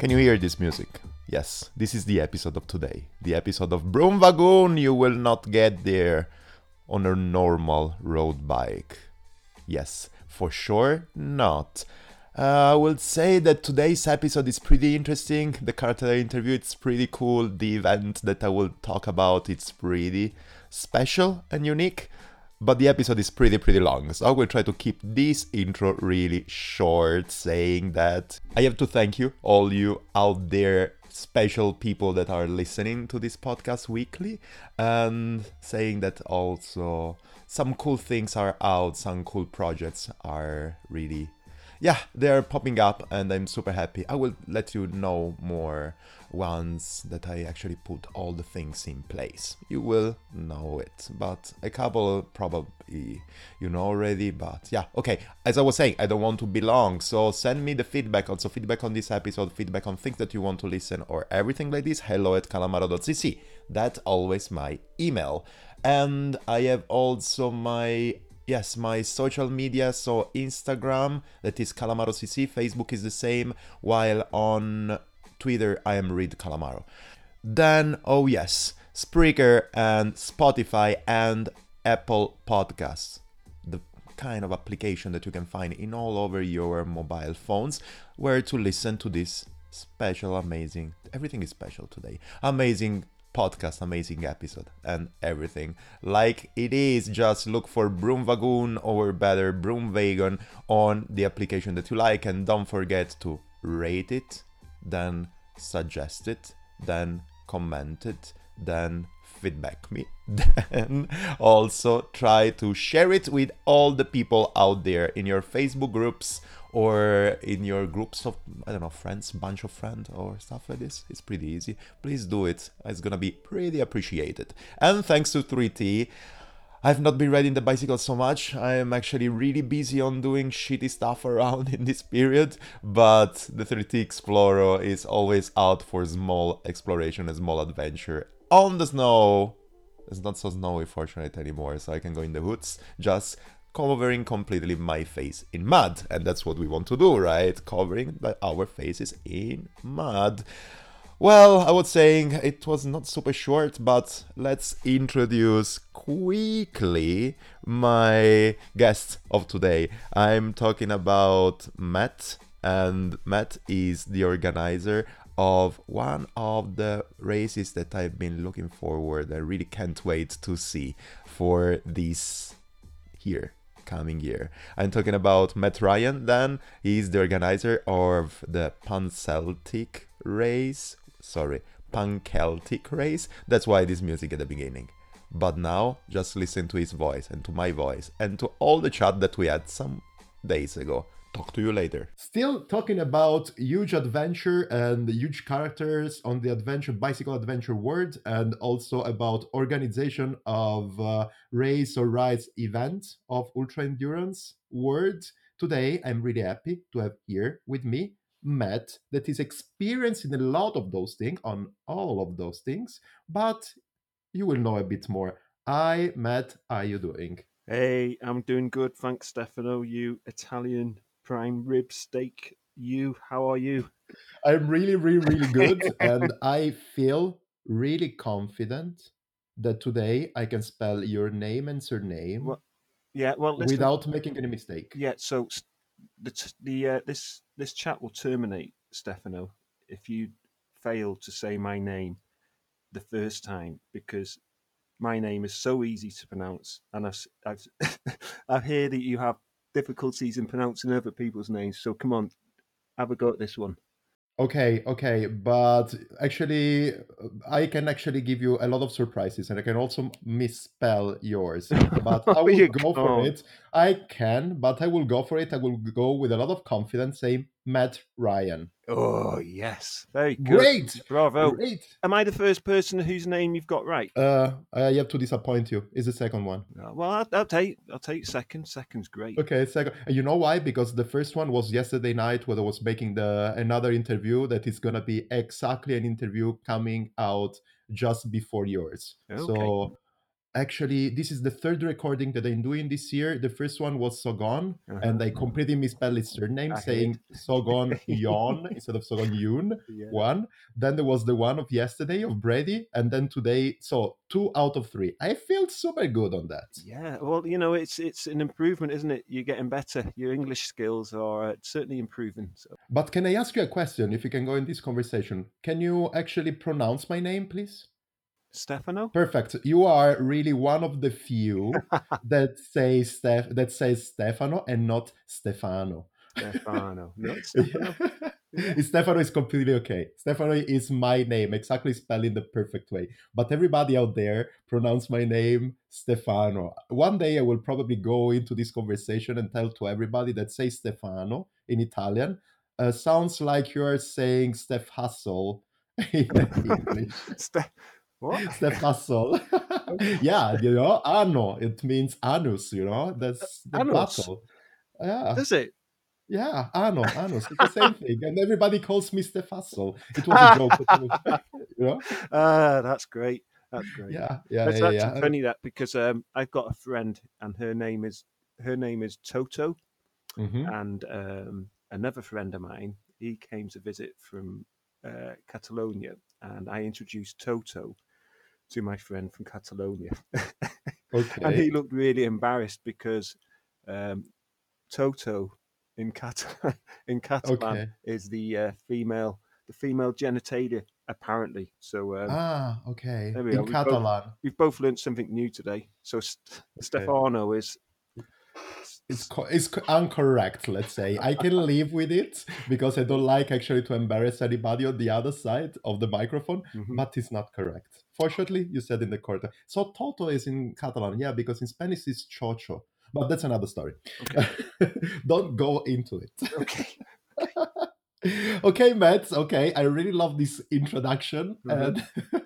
Can you hear this music? Yes, this is the episode of today. The episode of Broom Wagon you will not get there on a normal road bike. Yes, for sure not. Uh, I will say that today's episode is pretty interesting. The character interview it's pretty cool. The event that I will talk about it's pretty special and unique. But the episode is pretty pretty long, so I will try to keep this intro really short, saying that I have to thank you, all you out there, special people that are listening to this podcast weekly, and saying that also some cool things are out, some cool projects are really yeah, they're popping up and I'm super happy. I will let you know more once that I actually put all the things in place. You will know it, but a couple probably you know already, but yeah, okay. As I was saying, I don't want to be long, so send me the feedback, also feedback on this episode, feedback on things that you want to listen or everything like this, hello at calamaro.cc. That's always my email. And I have also my yes, my social media, so Instagram, that is Calamaro CC, Facebook is the same, while on Twitter I am Reed Calamaro. Then, oh yes, Spreaker and Spotify and Apple Podcasts, the kind of application that you can find in all over your mobile phones, where to listen to this special, amazing, everything is special today, amazing podcast, amazing episode, and everything. Like it is, just look for Broom Wagon or better Broom Wagon on the application that you like, and don't forget to rate it, then suggest it, then comment it, then feedback me. Then also try to share it with all the people out there in your Facebook groups or in your groups of I don't know friends, bunch of friends or stuff like this. It's pretty easy. Please do it. It's gonna be pretty appreciated. And thanks to 3T. I've not been riding the bicycle so much. I am actually really busy on doing shitty stuff around in this period, but the 3T Exploro is always out for small exploration and small adventure on the snow. It's not so snowy, fortunate anymore, so I can go in the woods, just covering completely my face in mud. And that's what we want to do, right? Covering our faces in mud. Well, I was saying it was not super short, but let's introduce quickly my guest of today. I'm talking about Matt, and Matt is the organizer of one of the races that I've been looking forward. I really can't wait to see for this here coming year. I'm talking about Matt Ryan then. He's the organizer of the Pan Celtic race. Sorry, Pan Celtic race. That's why this music at the beginning. But now, just listen to his voice and to my voice and to all the chat that we had some days ago. Talk to you later. Still talking about huge adventure and huge characters on the adventure bicycle adventure world, and also about organization of uh, race or rides event of ultra endurance world. Today, I'm really happy to have here with me Matt, that is experienced in a lot of those things, on all of those things, but you will know a bit more. Hi, Matt. How are you doing? Hey, I'm doing good. Thanks, Stefano. You Italian prime rib steak. You, how are you? I'm really, really, really good. and I feel really confident that today I can spell your name and surname Well, yeah, well, listen, without making any mistake. yeah. So the t- the uh, this this chat will terminate, Stefano, if you fail to say my name the first time because my name is so easy to pronounce, and I've, I've I hear that you have difficulties in pronouncing other people's names. So come on, have a go at this one. Okay, okay, but actually, I can actually give you a lot of surprises, and I can also misspell yours. But I Oh, will you go for can't. it. I can, but I will go for it. I will go with a lot of confidence, saying Matt Ryan. Oh yes, very good. Great, Bravo. great. Am I the first person whose name you've got right? Uh, I have to disappoint you. Is the second one. Uh, Well, I'll, I'll take I'll take second. Second's great. Okay, second. And you know why? Because the first one was yesterday night when I was making the another interview that is gonna be exactly an interview coming out just before yours. Okay. So actually this is the third recording that I'm doing this year. The first one was Sogon, Uh-huh. and I completely misspelled his surname, I saying Sogon Yon instead of Sogon Yoon. Yeah. One. Then there was the one of yesterday of Brady, and then today. So two out of three. I feel super good on that. Yeah, well, you know, it's it's an improvement, isn't it? You're getting better. Your English skills are uh, certainly improving. So But can I ask you a question? If you can go in this conversation, can you actually pronounce my name, please? Stefano, Perfect. You are really one of the few that say Steph that says Stefano and not Stefano. Stefano, no, Stefano. Stefano is completely okay. Stefano is my name, exactly spelled in the perfect way. But everybody out there pronounce my name Stefano. One day I will probably go into this conversation and tell to everybody that say Stefano in Italian uh, sounds like you are saying Steph Hustle in English. Ste-? Steph Hustle. yeah, you know, ano. It means anus, you know. That's the Anus? battle. Yeah. Does it? Yeah, Ano, Anus, it's the same thing. And everybody calls me Stefassel. It was a joke, but it was- you know? Ah, that's great. That's great. Yeah, yeah, That's yeah, actually yeah. funny that because um, I've got a friend and her name is her name is Toto, Mhm. and um, another friend of mine he came to visit from uh, Catalonia, and I introduced Toto to my friend from Catalonia, and he looked really embarrassed because um, Toto in Cat in Catalan Okay. is the uh, female the female genitalia apparently. So um, Ah, okay. There we In we both- Catalan. we've both learned something new today. So St- Stefano is It's, co- it's co- incorrect, let's say. I can live with it because I don't like actually to embarrass anybody on the other side of the microphone, Mhm. but it's not correct. Fortunately, you said in the correct. So Toto is in Catalan, yeah, because in Spanish it's chocho. But that's another story. don't go into it. okay. okay, Matt. Okay, I really love this introduction, Mhm.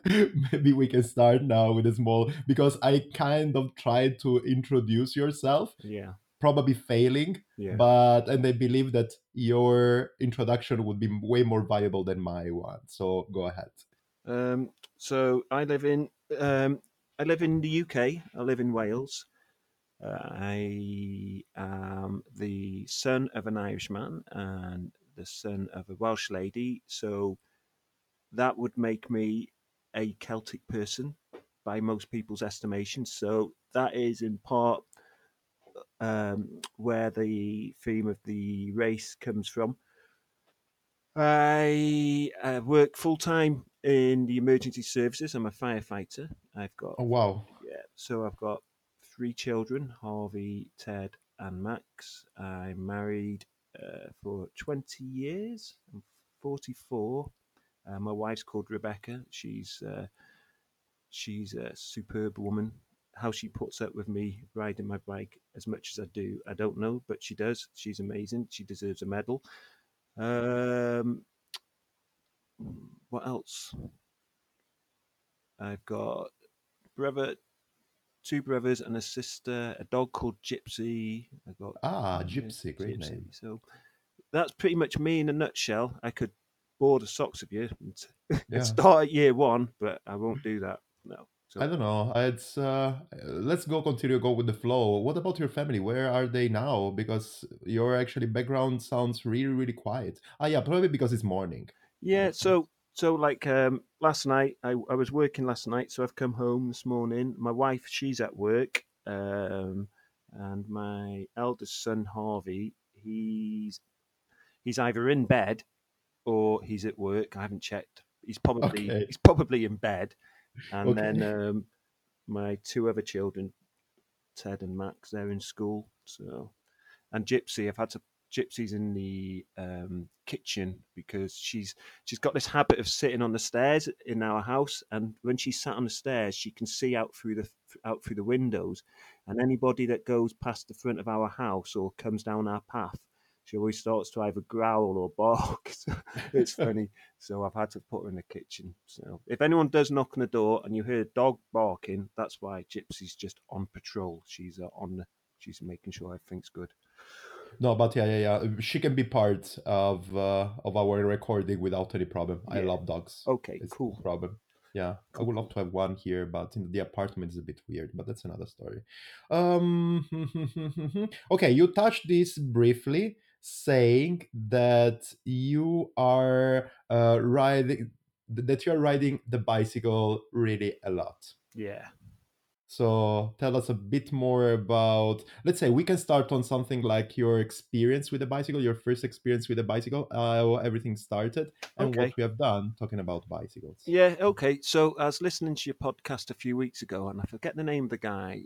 and maybe we can start now with a small because I kind of tried to introduce yourself, Yeah, probably failing, yeah. but and they believe that your introduction would be way more valuable than my one. So go ahead. Um, so I live in um, I live in the UK. I live in Wales. Uh, I am the son of an Irishman and the son of a Welsh lady. So that would make me a Celtic person by most people's estimation. So that is in part um, where the theme of the race comes from. I uh, work full time in the emergency services. I'm a firefighter. I've got Oh wow. yeah, so I've got three children: Harvey, Ted, and Max. I'm married uh, for 20 years. I'm 44. Uh, my wife's called Rebecca. She's uh, she's a superb woman. How she puts up with me riding my bike as much as I do, I don't know, but she does. She's amazing. She deserves a medal. Um, what else? I've got brother, two brothers and a sister, a dog called Gypsy. I got Ah, Gypsy, great name. So that's pretty much me in a nutshell. I could bore the socks of you and, Yeah. and start at year one, but I won't do that. No. So I don't know. It's uh, let's go continue go with the flow. What about your family? Where are they now? Because your actually background sounds really really quiet. Ah yeah, probably because it's morning. Yeah, so so like um last night I, I was working last night, so I've come home this morning. My wife, she's at work, um, and my eldest son Harvey, he's he's either in bed or he's at work. I haven't checked. He's probably Okay. he's probably in bed. And Okay. then um my two other children, Ted and Max, they're in school. So and Gypsy, I've had to Gypsy's in the um, kitchen because she's she's got this habit of sitting on the stairs in our house, and when she's sat on the stairs, she can see out through the out through the windows, and anybody that goes past the front of our house or comes down our path, she always starts to either growl or bark. So it's funny. So I've had to put her in the kitchen. So if anyone does knock on the door and you hear a dog barking, that's why Gypsy's just on patrol. She's uh, on the she's making sure everything's good. No, but yeah, yeah, yeah. She can be part of uh, of our recording without any problem. I love dogs. Okay, It's cool. no problem. Yeah, I would love to have one here, but in the apartment is a bit weird. But that's another story. Um, okay, you touched this briefly, saying that you are uh, riding that you are riding the bicycle really a lot. Yeah. So tell us a bit more about, let's say we can start on something like your experience with the bicycle, your first experience with a bicycle, how everything started, and Okay. what we have done talking about bicycles. Yeah, okay. So I was listening to your podcast a few weeks ago, and I forget the name of the guy,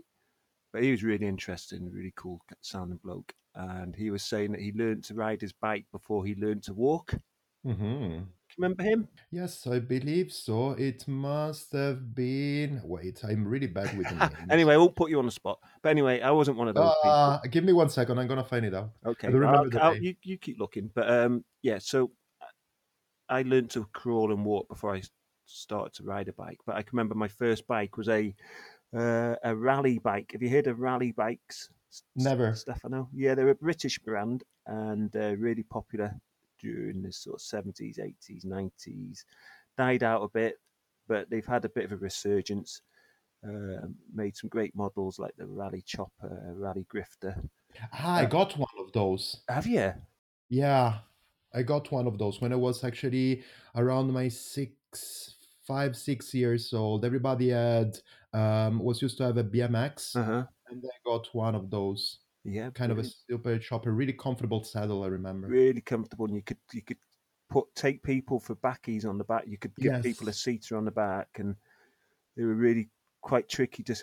but he was really interesting, really cool sounding bloke. And he was saying that he learned to ride his bike before he learned to walk. Mm-hmm. Remember him? Yes, I believe so. It must have been. Wait, I'm really bad with names. anyway, I won't put you on the spot. But anyway, I wasn't one of those people. Uh, give me one second. I'm gonna find it out. Okay, I remember I'll- I'll- you you keep looking, but um, yeah. So I learned to crawl and walk before I started to ride a bike. But I can remember my first bike was a uh, a Raleigh bike. Have you heard of Raleigh bikes? Never. Stefano. Yeah, they're a British brand and uh, really popular during the sort of seventies, eighties, nineties. Died out a bit, but they've had a bit of a resurgence. Uh, made some great models like the Raleigh Chopper, Raleigh Grifter. Ah, I got one of those. Have you? Yeah, I got one of those when I was actually around my six, five, six years old. Everybody had um was used to have a BMX, Uh huh. and I got one of those. Yeah, Kind of a super chopper, really comfortable saddle. I remember. really comfortable, and you could you could put take people for backies on the back. You could give people a seater on the back, and they were really quite tricky to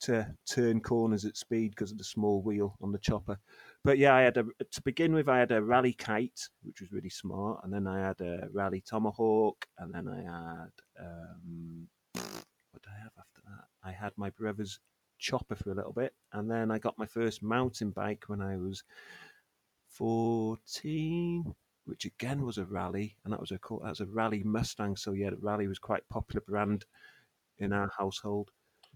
to turn corners at speed because of the small wheel on the chopper. But yeah, I had a to begin with. I had a Raleigh kite, which was really smart, and then I had a Raleigh tomahawk, and then I had um, what did I have after that? I had my brother's chopper for a little bit, and then I got my first mountain bike when I was 14, which again was a Raleigh, and that was a co- that was a Raleigh Mustang. So yeah, the Raleigh was quite popular brand in our household.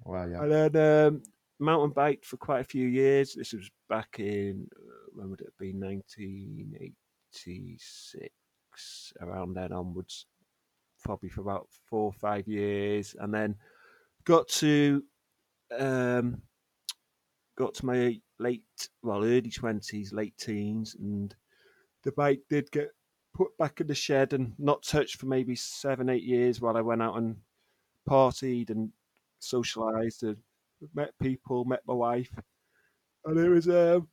Well, yeah. And then um, mountain bike for quite a few years. This was back in uh, when would it been? 1986, around then onwards, probably for about four or five years, and then got to um, got to my late, well, early twenties, late teens, and the bike did get put back in the shed and not touched for maybe seven, eight years while I went out and partied and socialised and met people, met my wife, and it was, um,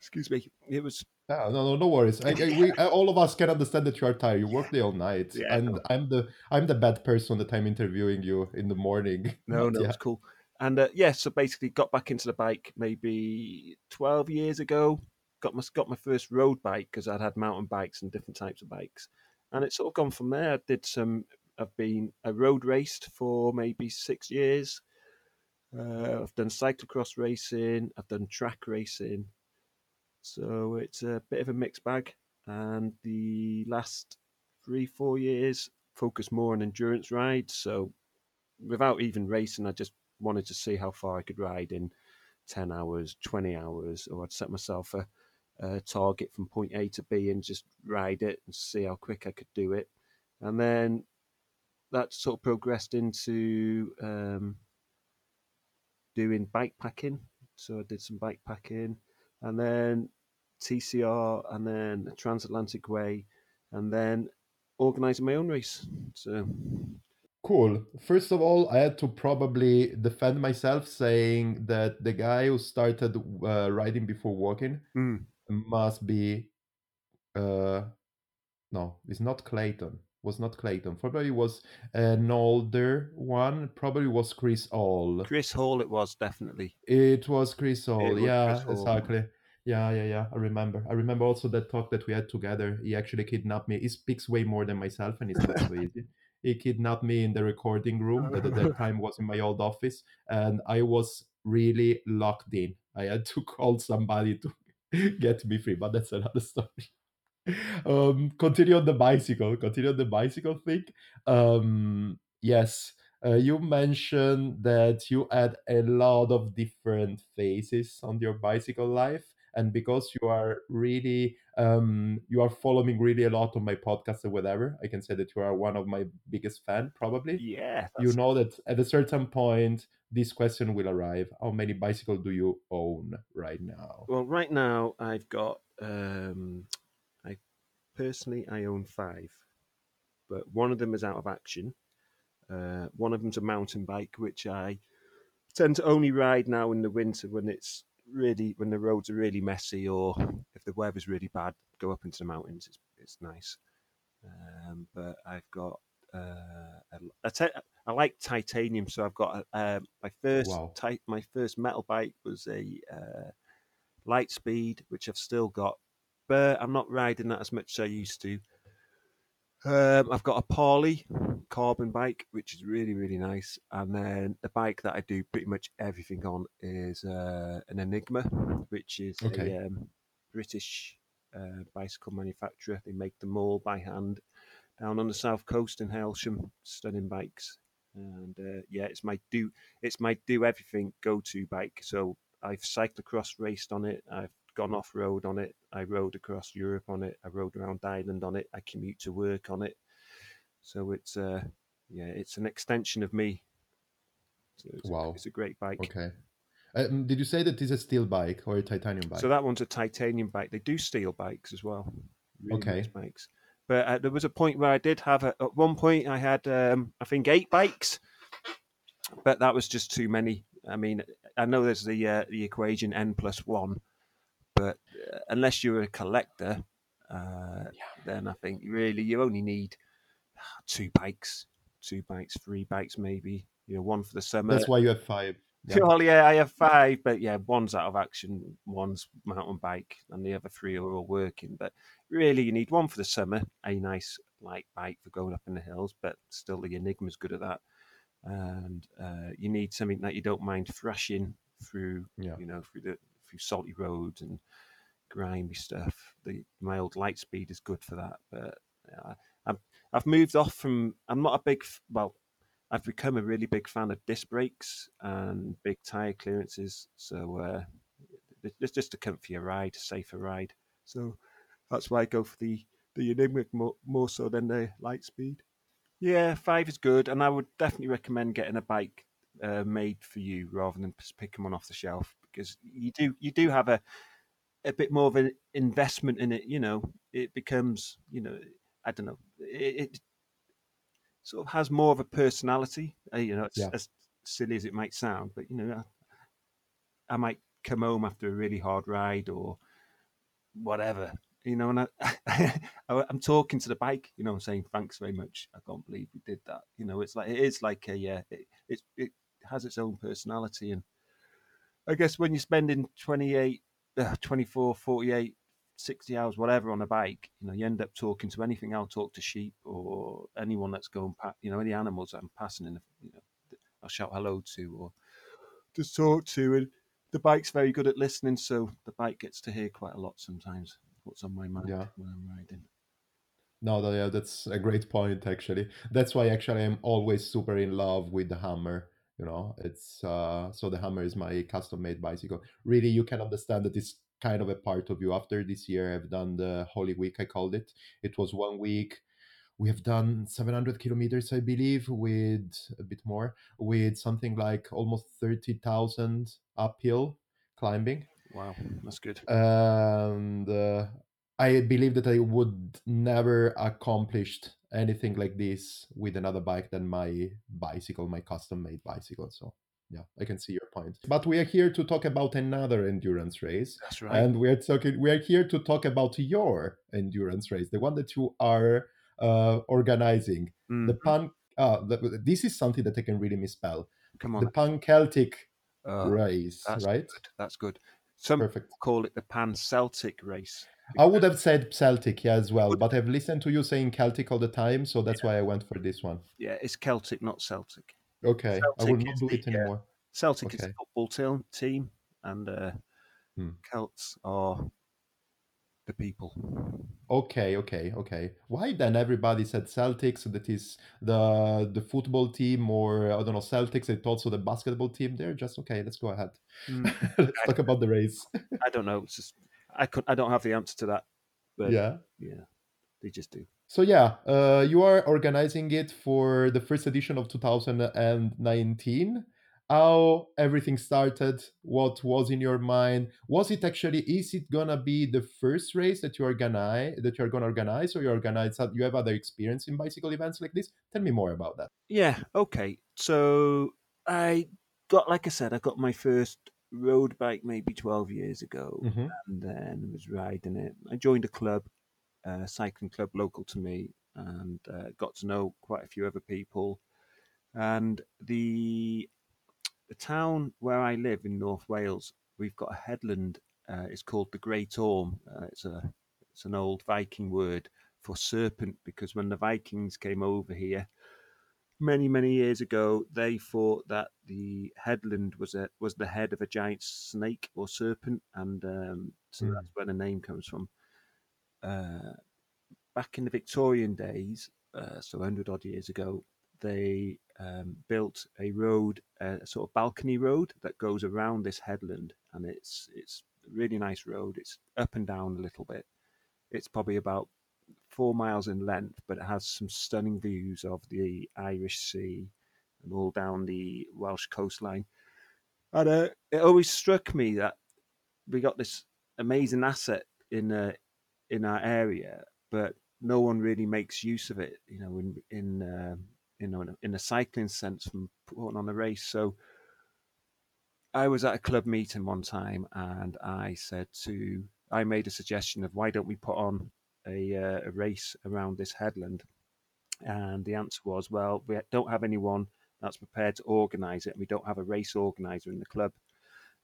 excuse me, it was Yeah, no, no, no worries. I, I, we, all of us can understand that you are tired. You work day all night, Yeah, and no. I'm the I'm the bad person that I'm interviewing you in the morning. No, no, yeah. it's cool. And uh, yeah, so basically got back into the bike maybe 12 years ago. Got my got my first road bike because I'd had mountain bikes and different types of bikes, and it's sort of gone from there. I did some. I've been a road raced for maybe six years. Uh, I've done cyclocross racing. I've done track racing. So it's a bit of a mixed bag. And the last three four years focused more on endurance rides. So without even racing, I just wanted to see how far I could ride in 10 hours, 20 hours, or I'd set myself a, a target from point A to B and just ride it and see how quick I could do it. And then that sort of progressed into um, doing bike packing. So I did some bike packing and then TCR and then the Transatlantic Way and then organising my own race. So Cool. First of all, I had to probably defend myself, saying that the guy who started uh, riding before walking mm, must be, uh, no, it's not Clayton. Was not Clayton. Probably was uh, an older one. Probably was Chris Hall. Chris Hall, it was definitely. It was Chris Hall. was yeah, Chris Hall. exactly. Yeah, yeah, yeah. I remember. I remember also that talk that we had together. He actually kidnapped me. He speaks way more than myself, and it's not so easy. He kidnapped me in the recording room that at that time was in my old office, and I was really locked in. I had to call somebody to get me free, but that's another story. Um, continue on the bicycle. Continue on the bicycle thing. Um, yes, uh, you mentioned that you had a lot of different phases on your bicycle life, and because you are really um, you are following really a lot on my podcast or whatever, I can say that you are one of my biggest fan probably. Yeah, You know that at a certain point this question will arrive. How many bicycles do you own right now? Well, right now I've got. Um, personally I own five, but one of them is out of action. Uh, one of them's a mountain bike, which I tend to only ride now in the winter when it's really when the roads are really messy or if the weather's really bad. Go up into the mountains. It's it's nice. Um, but I've got. Uh, a, I, te- I like titanium, so I've got a, uh, my first Wow. ti- my first metal bike was a uh, Litespeed, which I've still got, but I'm not riding that as much as I used to. Um, I've got a Parlee carbon bike, which is really really nice, and then the bike that I do pretty much everything on is uh, an Enigma, which is Okay. a um, British uh, bicycle manufacturer. They make them all by hand down on the south coast in Hailsham. Stunning bikes, and uh, yeah, it's my do it's my do everything go to bike. So I've cyclocross raced on it. I've gone off road on it. I rode across Europe on it. I rode around Ireland on it. I commute to work on it. So it's uh yeah, it's an extension of me. So it's, Wow. a, it's a great bike. Okay. Um, did you say that is a steel bike or a titanium bike? So that one's a titanium bike. They do steel bikes as well. Really Okay. nice bikes. But uh, there was a point where I did have a, at one point I had um, I think eight bikes, but that was just too many. I mean, I know there's the uh, the equation n plus one, but uh, unless you're a collector, uh, then I think really you only need two bikes, two bikes, three bikes maybe. You know, one for the summer. That's why you have five. Yeah. Well, yeah, I have five, but yeah, one's out of action, one's mountain bike, and the other three are all working. But really, you need one for the summer, a nice light bike for going up in the hills, but still the Enigma's good at that. And uh, you need something that you don't mind thrashing through, Yeah. you know, through the through salty roads and grimy stuff. The my old Litespeed is good for that, but uh, I've I've moved off from. I'm not a big well. I've become a really big fan of disc brakes and big tire clearances. So uh, it's just a comfier ride, a safer ride. So that's why I go for the the Enigma more, more so than the Litespeed. Yeah, five is good, and I would definitely recommend getting a bike uh, made for you rather than just picking one off the shelf because you do you do have a a bit more of an investment in it. You know, it becomes you know I don't know it, it sort of has more of a personality. You know, it's Yeah. as silly as it might sound, but you know, I, I might come home after a really hard ride or whatever. You know, and I, I, I'm talking to the bike. You know, I'm saying thanks very much. I can't believe we did that. You know, it's like it is like a yeah, it it, it has its own personality, and I guess when you're spending 28, uh, 24, 48, 60 hours, whatever, on a bike, you know, you end up talking to anything. I'll talk to sheep or anyone that's going past, you know, any animals I'm passing in, the, you know, I'll shout hello to or just talk to. And the bike's very good at listening, so the bike gets to hear quite a lot sometimes what's on my mind Yeah. when I'm riding. No, no, yeah, that's a great point actually. That's why actually I'm always super in love with the Hammer. You know, it's uh so the Hammer is my custom made bicycle. Really, you can understand that it's kind of a part of you. After this year, I've done the Holy Week, I called it. It was one week. We have done 700 kilometers, I believe, with a bit more, with something like almost 30,000 uphill climbing Wow, that's good. and uh, I believe that I would never accomplished anything like this with another bike than my bicycle, my custom made bicycle. So yeah, I can see your point. But we are here to talk about another endurance race, That's right. and we are talking. We are here to talk about your endurance race, the one that you are uh, organizing, the Mhm. pan. Uh, the, this is something that I can really misspell. Come on. The. Pan Celtic Uh, race, that's right? good. That's good. Some Perfect. call it the Pan Celtic race. I would have said Celtic, yeah, as well, but I've listened to you saying Celtic all the time, so that's why I went for this one. Yeah, it's Celtic, not Celtic. Okay, I Celtic will not do it uh, anymore. Celtic is a football team, team and uh, Hmm. Celts are the people. Okay, okay, okay. Why then everybody said Celtics? That is the the football team, or I don't know, Celtics. It's also the basketball team. They're just okay. Let's go ahead. Mm. let's talk about the race. I don't know. It's just I could I don't have the answer to that. But yeah. yeah, they just do. So yeah, uh, you are organizing it for the first edition of 2019 how everything started what was in your mind. Was it actually is it gonna be the first race that you organize that you're gonna organize or you organize you have other experience in bicycle events like this? Tell me more about that. Yeah okay. So i got like i said i got my first road bike maybe 12 years ago Mhm. and then was riding it. I joined a club a cycling club local to me and uh, got to know quite a few other people. And the the town where I live in North Wales, we've got a headland. Uh, it's called the Great Orme. Uh, it's a it's an old Viking word for serpent because when the Vikings came over here many many years ago, they thought that the headland was a was the head of a giant snake or serpent, and um, so Mm. that's where the name comes from. Uh, back in the Victorian days, uh, so 100 odd years ago, they um, built a road, a sort of balcony road that goes around this headland, and it's it's a really nice road. It's up and down a little bit. It's probably about four miles in length, but it has some stunning views of the Irish Sea and all down the Welsh coastline. And uh, it always struck me that we got this amazing asset in uh, in our area, but no one really makes use of it. You know, in in um you know in a, in a cycling sense from putting on a race. So I was at a club meeting one time, and I said to I made a suggestion of why don't we put on a, uh, a race around this headland, and the answer was, well, we don't have anyone that's prepared to organise it, and we don't have a race organizer in the club.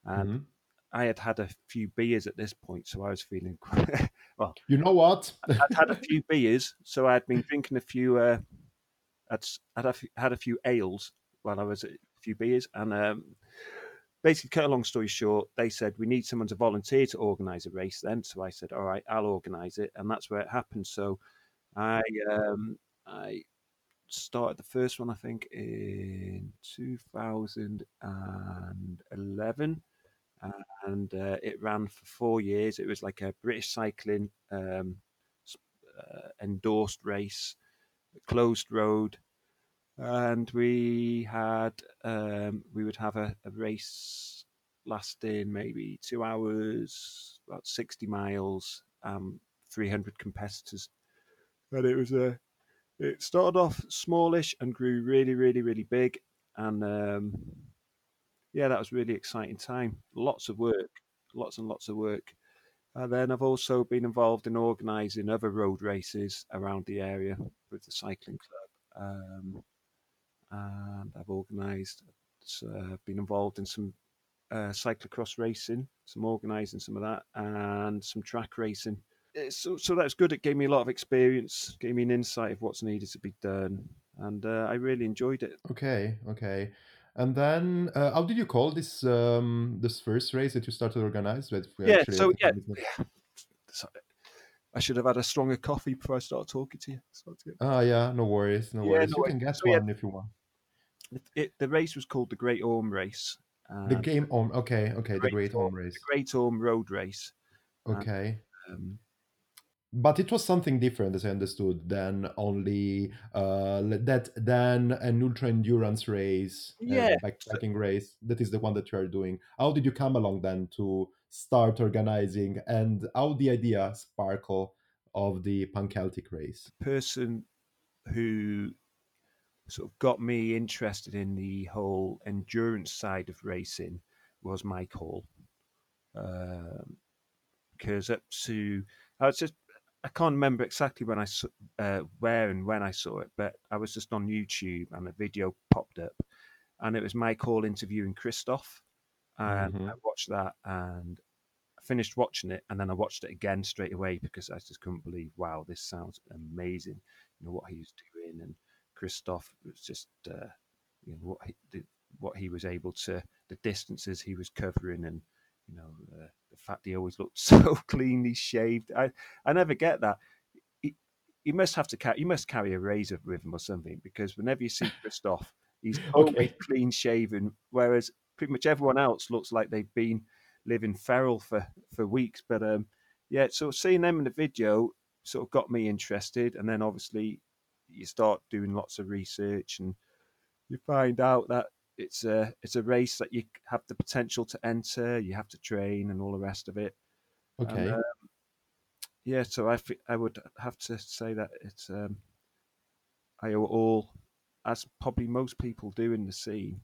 And Mhm. I had had a few beers at this point, so I was feeling well. you know what I'd had a few beers, so I'd been drinking a few. Uh, I'd s- I'd have, had a few ales while I was at a few beers, and um, basically, cut a long story short, they said we need someone to volunteer to organise a race. Then, so I said, all right, I'll organise it, and that's where it happened. So, I um, I started the first one, I think, in 2011 and uh, it ran for four years. It was like a British cycling um, uh, endorsed race, closed road, and we had um, we would have a, a race lasting maybe two hours, about sixty miles, um, three hundred competitors, and it was a. It started off smallish and grew really, really, really big, and um, yeah, that was really exciting time. Lots of work, lots and lots of work. And then I've also been involved in organising other road races around the area with the cycling club. Um, and I've organised, uh, been involved in some uh, cyclocross racing, some organising some of that, and some track racing. So, so that's good. It gave me a lot of experience, gave me an insight of what's needed to be done, and uh, I really enjoyed it. okay okay and then uh, how did you call this um this first race that you started to organize with Yeah, actually so yeah, time yeah. So, I should have had a stronger coffee before I started talking to you. Ah yeah no worries no Yeah, worries no you worries. can get So, yeah. one if you want It, the race was called the Great Orme Race. the game on okay okay the Great great Orme- home race the Great Orme Road Race. okay Um, but it was something different as i understood than only uh that than an ultra endurance race uh, Yeah, backpacking race that is the one that you are doing how did you come along then to start organizing and how the idea sparkle of the panceltic race person who sort of got me interested in the whole endurance side of racing was Mike Hall. Because up to I was just I can't remember exactly when I saw, uh, where and when I saw it, but I was just on YouTube and a video popped up, and it was Mike Hall interviewing Kristof, and Mhm. I watched that and finished watching it, and then I watched it again straight away because I just couldn't believe, wow, this sounds amazing. You know what he was doing, and Kristof was just, uh, you know, what he the, what he was able to, the distances he was covering, and you know, uh, the fact he always looked so cleanly shaved. I, I never get that. He must have to carry, he must carry a razor with him or something because whenever you see Kristof, he's always Okay. clean shaven, whereas pretty much everyone else looks like they've been living feral for, for weeks. But um, yeah, so seeing them in the video sort of got me interested. And then obviously you start doing lots of research and you find out that it's a it's a race that you have the potential to enter. You have to train and all the rest of it. And, Okay. um, yeah, so I thi- I would have to say that it's um, I owe all, as probably most people do in the scene,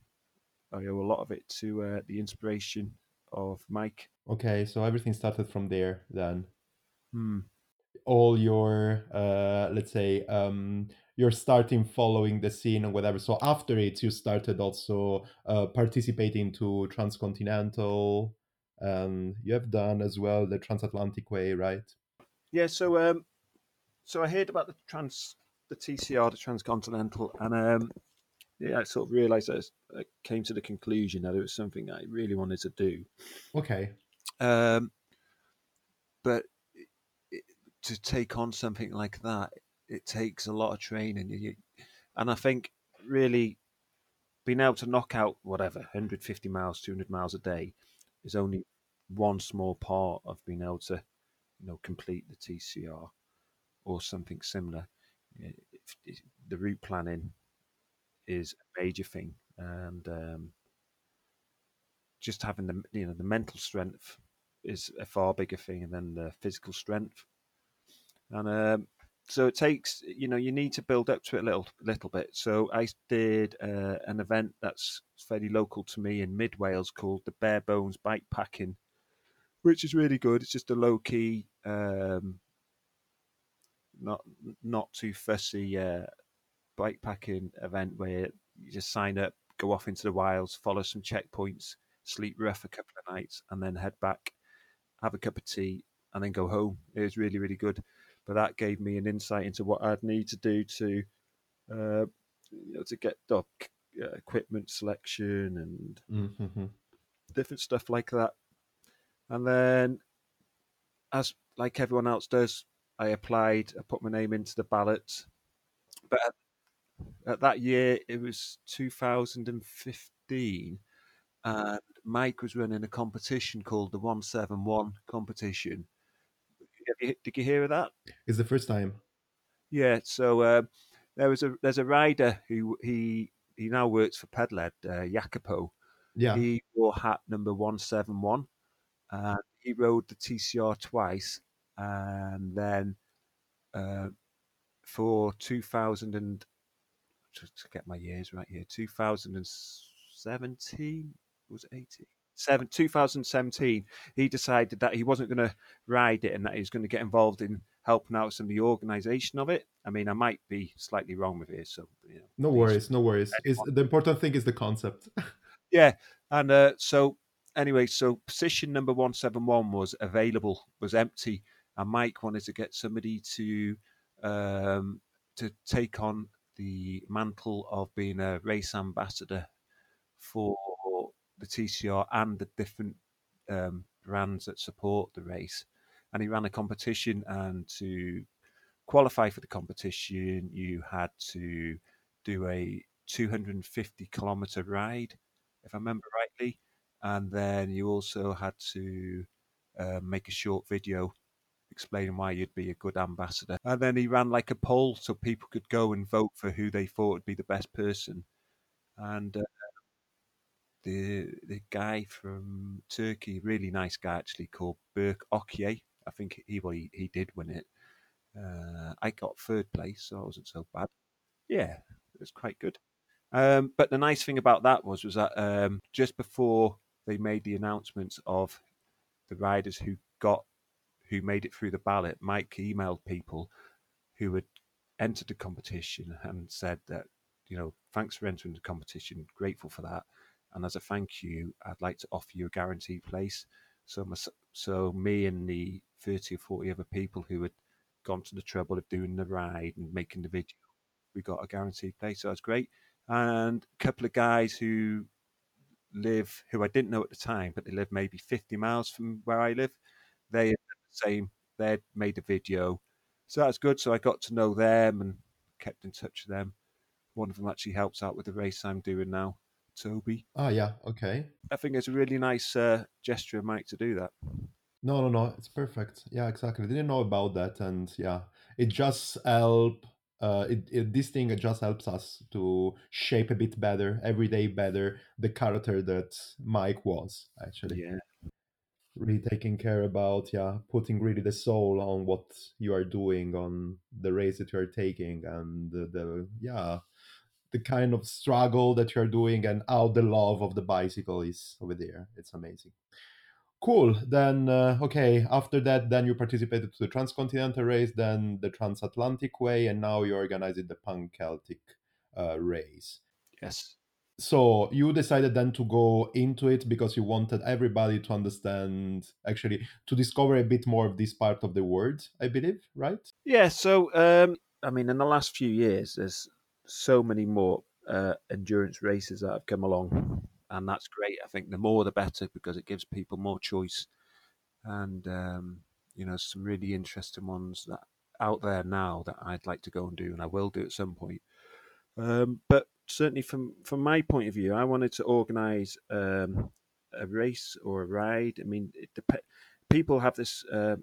I owe a lot of it to uh, the inspiration of Mike. Okay. So everything started from there then. Hmm. All your uh let's say um you're starting following the scene and whatever. So after it you started also uh participating to transcontinental and you have done as well the transatlantic way right? Yeah, so um, so I heard about the trans, the TCR, the transcontinental, and um, yeah, I sort of realised I, I came to the conclusion that it was something I really wanted to do. okay. Um, but to take on something like that, it takes a lot of training, and I think really being able to knock out whatever 150 miles, 200 miles a day is only one small part of being able to, you know, complete the TCR or something similar. The route planning is a major thing, and um, just having the you know the mental strength is a far bigger thing than the physical strength. And um, so it takes you know you need to build up to it a little little bit. So I did uh, an event that's fairly local to me in mid Wales called the Bear Bones Bike Packing, which is really good. It's just a low key, um, not not too fussy uh, bike packing event where you just sign up, go off into the wilds, follow some checkpoints, sleep rough a couple of nights, and then head back, have a cup of tea, and then go home. It was really really good. But that gave me an insight into what I'd need to do to, uh, you know, to get uh, equipment selection and mm-hmm. different stuff like that. And then, as like everyone else does, I applied. I put my name into the ballot. But at, at that year, it was 2015, and Mike was running a competition called the 171 competition. You, did you hear of that? it's the first time Yeah, so uh, there was a there's a rider who he he now works for Pedaled, uh, Jacopo. yeah He wore hat number one seven one, and he rode the TCR twice, and then uh, for two thousand and to, to get my years right here, two thousand and seventeen was it eighteen. Seven, 2017, he decided that he wasn't going to ride it and that he was going to get involved in helping out some of the organisation of it. I mean, I might be slightly wrong with it, so you know, no worries no worries. it's, the important thing is the concept. Yeah, and uh, so anyway, so position number one seven one was available, was empty, and Mike wanted to get somebody to um, to take on the mantle of being a race ambassador for the TCR and the different um, brands that support the race. And he ran a competition, and to qualify for the competition, you had to do a 250 kilometer ride, if I remember rightly, and then you also had to uh, make a short video explaining why you'd be a good ambassador. And then he ran like a poll so people could go and vote for who they thought would be the best person. And uh, the the guy from Turkey, really nice guy actually, called Berk Okye. I think he well, he, he did win it. Uh, I got third place, so I wasn't so bad. Yeah, it was quite good. Um, but the nice thing about that was was that um, just before they made the announcements of the riders who got who made it through the ballot, Mike emailed people who had entered the competition and said that you know thanks for entering the competition, grateful for that, and as a thank you, I'd like to offer you a guaranteed place. So my, so me and the thirty or forty other people who had gone to the trouble of doing the ride and making the video, we got a guaranteed place. So that's great. And a couple of guys who live, who I didn't know at the time, but they live maybe 50 miles from where I live. They same, they'd made a video. So that's good. So I got to know them and kept in touch with them. One of them actually helps out with the race I'm doing now, Toby. Ah, yeah, okay. I think it's a really nice uh, gesture of Mike to do that. No, no, no, it's perfect. Yeah, exactly. Didn't know about that, and yeah, it just help. Uh, it, it this thing just helps us to shape a bit better, every day better, the character that Mike was actually. Yeah. Really taking care about, yeah, putting really the soul on what you are doing on the race that you are taking, and the, the yeah, the kind of struggle that you're doing, and how the love of the bicycle is over there. It's amazing. Cool. Then, uh, okay, after that, then you participated to the Transcontinental race, then the Transatlantic way, and now you're organizing the Pan Celtic uh, race. Yes. So you decided then to go into it because you wanted everybody to understand, actually, to discover a bit more of this part of the world, I believe, right? Yeah. So, um, I mean, in the last few years, there's so many more uh, endurance races that have come along and that's great. I think the more the better because it gives people more choice, and um, you know some really interesting ones that out there now that I'd like to go and do, and I will do at some point. Um, but certainly from from my point of view, I wanted to organise um, a race or a ride. I mean, it dep- people have this uh,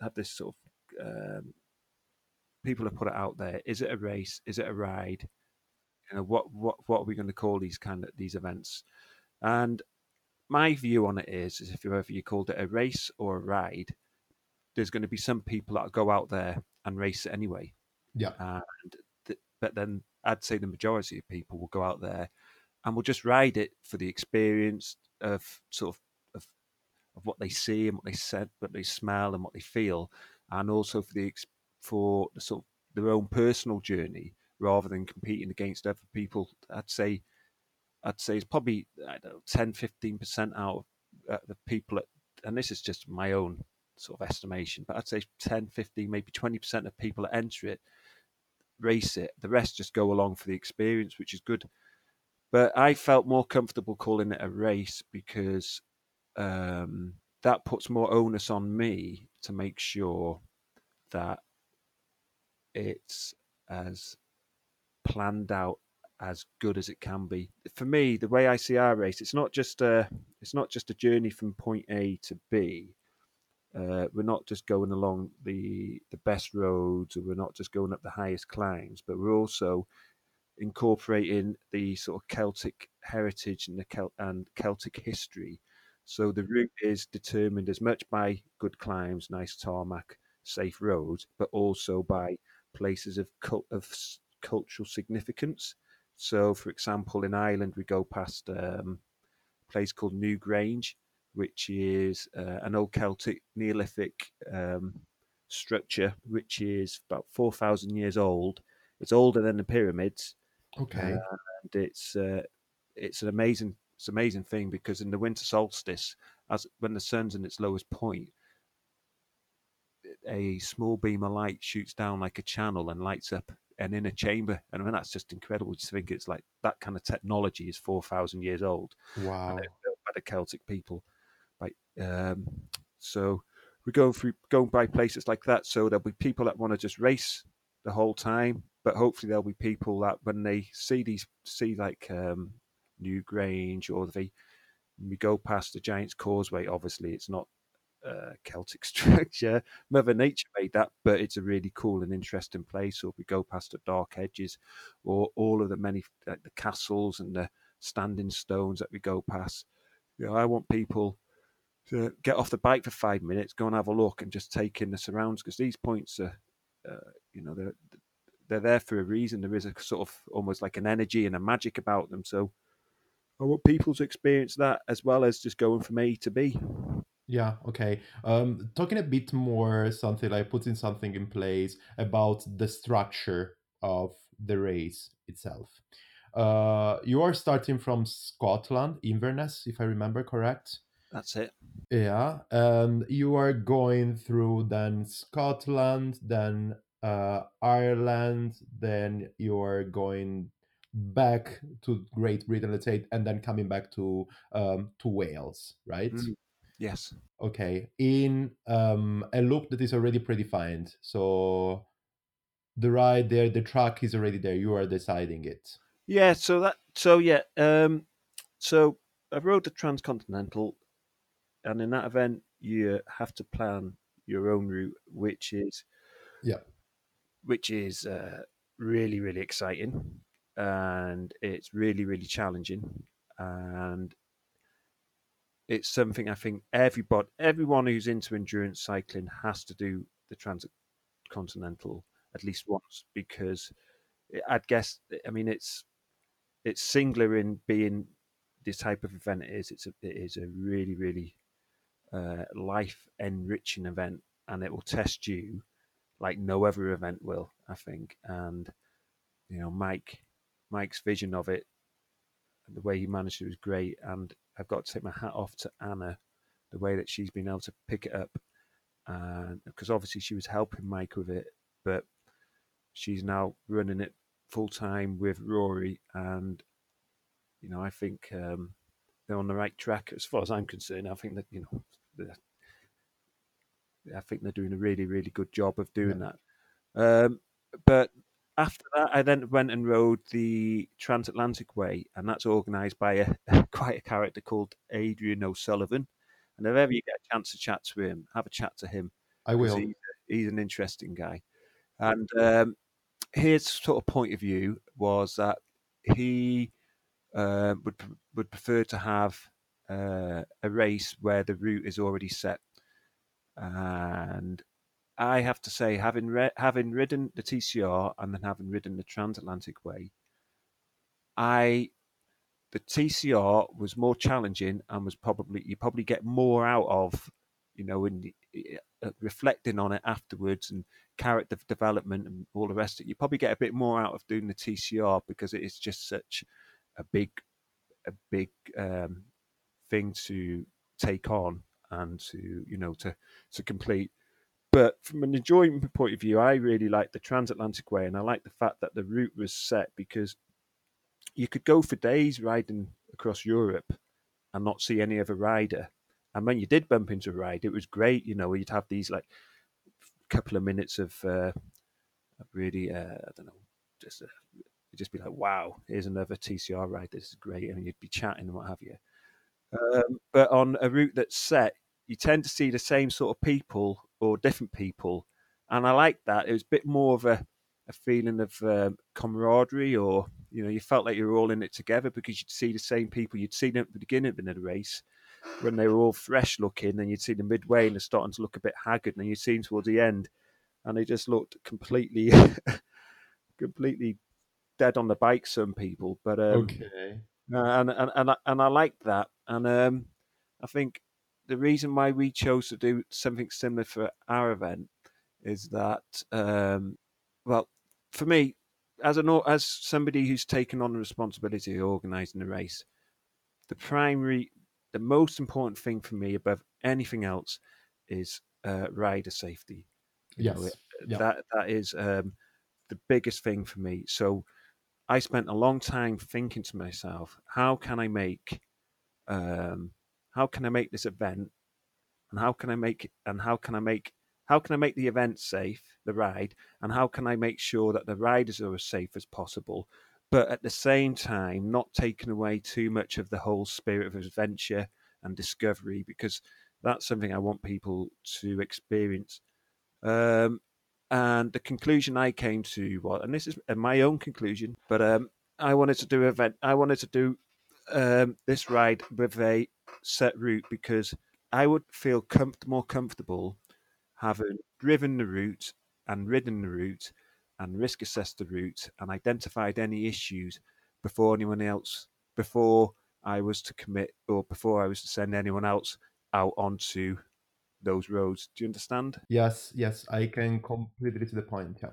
have this sort of um, people have put it out there. Is it a race? Is it a ride? You know, what what what are we going to call these kind of these events? And my view on it is, is if you ever you called it a race or a ride, there's going to be some people that go out there and race it anyway. Yeah. And th- but then I'd say the majority of people will go out there and will just ride it for the experience of sort of of, of what they see and what they said, what they smell and what they feel, and also for the for sort of their own personal journey rather than competing against other people. I'd say I'd say it's probably I don't know, 10, 15% out of uh, the people, at, and this is just my own sort of estimation, but I'd say 10, 15, maybe 20% of people that enter it race it. The rest just go along for the experience, which is good. But I felt more comfortable calling it a race because um, that puts more onus on me to make sure that it's as planned out as good as it can be. For me, the way I see our race, it's not just a it's not just a journey from point A to B. Uh, we're not just going along the the best roads, or we're not just going up the highest climbs, but we're also incorporating the sort of Celtic heritage and the and Celtic history. So the route is determined as much by good climbs, nice tarmac, safe roads, but also by places of cult- of cultural significance. So, for example, in Ireland, we go past um, a place called Newgrange, which is uh, an old Celtic Neolithic um, structure, which is about 4,000 years old. It's older than the pyramids. Okay. And it's uh, it's an amazing it's an amazing thing because in the winter solstice, as when the sun's in its lowest point, a small beam of light shoots down like a channel and lights up an inner chamber. And I mean, that's just incredible to think it's like that kind of technology is 4,000 years old. Wow. By the Celtic people. Right. Um, so we're going through, going by places like that. So there'll be people that want to just race the whole time, but hopefully there'll be people that when they see these, see like um, Newgrange or they, we go past the Giant's Causeway, obviously it's not uh, Celtic structure. Mother Nature made that, but it's a really cool and interesting place. Or we go past the Dark Hedges, or all of the many like the castles and the standing stones that we go past. You know, I want people to get off the bike for five minutes, go and have a look, and just take in the surrounds because these points are, uh, you know, they're they're there for a reason. There is a sort of almost like an energy and a magic about them. So I want people to experience that as well as just going from A to B. Yeah, okay. Um, talking a bit more something like putting something in place about the structure of the race itself. Uh, you are starting from Scotland, Inverness, if I remember correct. That's it. Yeah, and you are going through then Scotland, then uh, Ireland, then you are going back to Great Britain, let's say, and then coming back to um, to Wales, right? Mm. Yes. Okay, in um, a loop that is already predefined. So the ride there, the track is already there. You are deciding it. Yeah. So that. So yeah. Um. So I rode the transcontinental, and in that event, you have to plan your own route, which is Yeah. which is uh, really really exciting, and it's really really challenging, and it's something I think everybody everyone who's into endurance cycling has to do the transcontinental at least once because I'd guess I mean it's it's singular in being this type of event it is. It's a, it is a really really uh, life enriching event and it will test you like no other event will I think. And you know Mike Mike's vision of it the way he managed it was great. And I've got to take my hat off to Anna the way that she's been able to pick it up and because obviously she was helping Mike with it but she's now running it full time with Rory, and you know I think um, they're on the right track as far as I'm concerned. I think that you know, I think they're doing a really really good job of doing yeah. that. Um, but after that, I then went and rode the Transatlantic Way, and that's organised by a, quite a character called Adrian O'Sullivan. And if ever you get a chance to chat to him, have a chat to him. I will. He's, he's an interesting guy. And um, his sort of point of view was that he uh, would would prefer to have uh, a race where the route is already set. And I have to say, having re- having ridden the TCR and then having ridden the Transatlantic Way, I the TCR was more challenging and was probably you probably get more out of you know in uh, reflecting on it afterwards and character development and all the rest of it, you probably get a bit more out of doing the TCR because it is just such a big, a big um, thing to take on and to you know to to complete. But from an enjoyment point of view, I really like the transatlantic way, and I like the fact that the route was set because you could go for days riding across Europe and not see any other rider. And when you did bump into a ride, it was great. You know, you'd have these like couple of minutes of uh, really, uh, I don't know, just uh, just be like, wow, here's another TCR ride. This is great, and you'd be chatting and what have you. Um, but on a route that's set, you tend to see the same sort of people or different people, and I liked that. It was a bit more of a, a feeling of um, camaraderie, or you know, you felt like you were all in it together because you'd see the same people you'd seen at the beginning of the race, when they were all fresh looking, and you'd see them midway and they're starting to look a bit haggard, and you'd see them towards the end, and they just looked completely, completely dead on the bike. Some people, but um, okay, and and and I, and I like that, and um, I think the reason why we chose to do something similar for our event is that, um, well, for me, as an as somebody who's taken on the responsibility of organising the race, the primary the most important thing for me above anything else is uh, rider safety. You yes, know, yeah. that that is um, the biggest thing for me. So I spent a long time thinking to myself, how can I make, um, how can I make this event, and how can I make and how can I make how can I make the event safe, the ride, and how can I make sure that the riders are as safe as possible, but at the same time not taking away too much of the whole spirit of adventure and discovery because that's something I want people to experience. Um, and the conclusion I came to was, and this is my own conclusion, but um, I wanted to do event. I wanted to do um, this ride with a set route because I would feel com- more comfortable having driven the route and ridden the route and risk assessed the route and identified any issues before anyone else, before I was to commit or before I was to send anyone else out onto those roads. Do you understand? Yes, yes, I can completely to the point. Yeah.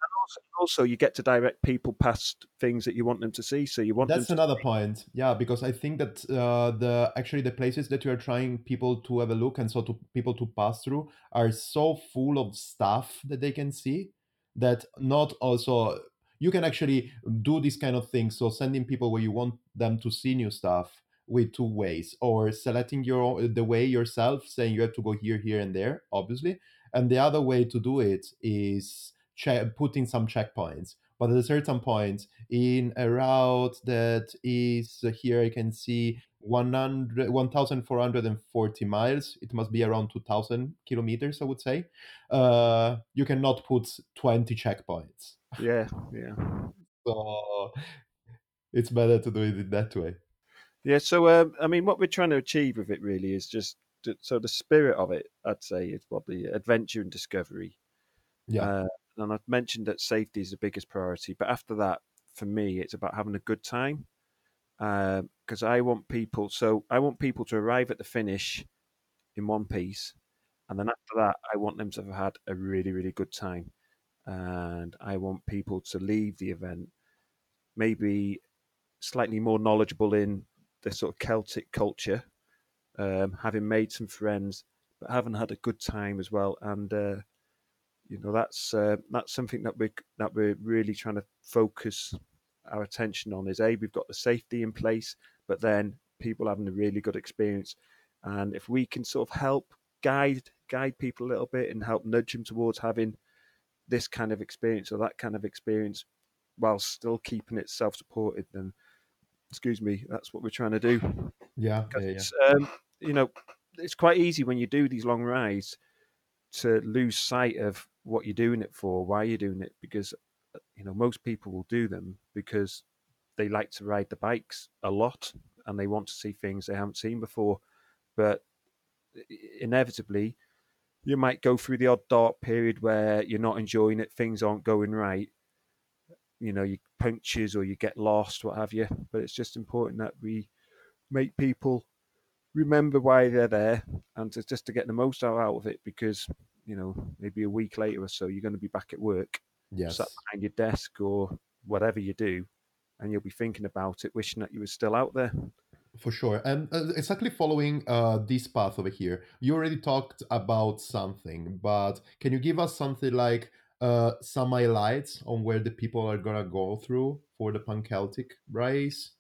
Also, you get to direct people past things that you want them to see. So you want that's another see. point. Yeah, because I think that uh, the actually the places that you are trying people to have a look and so to people to pass through are so full of stuff that they can see that not also you can actually do this kind of thing. So sending people where you want them to see new stuff with two ways, or selecting your the way yourself, saying you have to go here, here, and there, obviously. And the other way to do it is che- putting some checkpoints. But at a certain point in a route that is uh, here, I can see 100, 1,440 miles. It must be around 2,000 kilometers, I would say. Uh, you cannot put 20 checkpoints. Yeah, yeah. So it's better to do it that way. Yeah, so um, I mean, what we're trying to achieve with it really is just to, so the spirit of it. I'd say is probably adventure and discovery. Yeah. Uh, and I've mentioned that safety is the biggest priority, but after that, for me, it's about having a good time. Because uh, I want people, so I want people to arrive at the finish in one piece, and then after that, I want them to have had a really, really good time, and I want people to leave the event maybe slightly more knowledgeable in the sort of Celtic culture, um, having made some friends, but having had a good time as well. And uh, you know, that's uh, that's something that we that we're really trying to focus our attention on. Is a we've got the safety in place, but then people having a really good experience. And if we can sort of help guide guide people a little bit and help nudge them towards having this kind of experience or that kind of experience while still keeping it self supported, then excuse me, that's what we're trying to do. Yeah, yeah, yeah. Um, you know, it's quite easy when you do these long rides to lose sight of what you're doing it for, why you're doing it, because uh, you know most people will do them because they like to ride the bikes a lot and they want to see things they haven't seen before, but inevitably you might go through the odd dark period where you're not enjoying it, things aren't going right, you know, you punctures or you get lost, what have you. But it's just important that we make people remember why they're there and to, just to get the most out of it because, you know, maybe a week later or so, you're going to be back at work, yes. sat behind your desk or whatever you do, and you'll be thinking about it, wishing that you were still out there. For sure. And uh, exactly following uh, this path over here, you already talked about something, but can you give us something like uh, some highlights on where the people are gonna go through for the Pan Celtic race.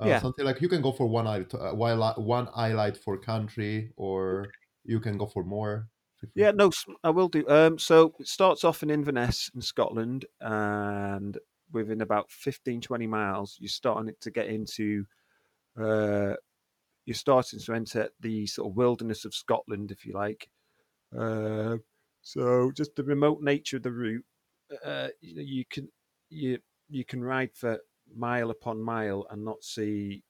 Uh, yeah. Something like you can go for one eye, uh, one highlight for country, or you can go for more. Yeah, no, I will do. Um, so it starts off in Inverness in Scotland, and within about 15, 20 miles, you're starting to get into, uh, you're starting to enter the sort of wilderness of Scotland, if you like. Uh, so just the remote nature of the route, uh, you, know, you can you you can ride for mile upon mile and not see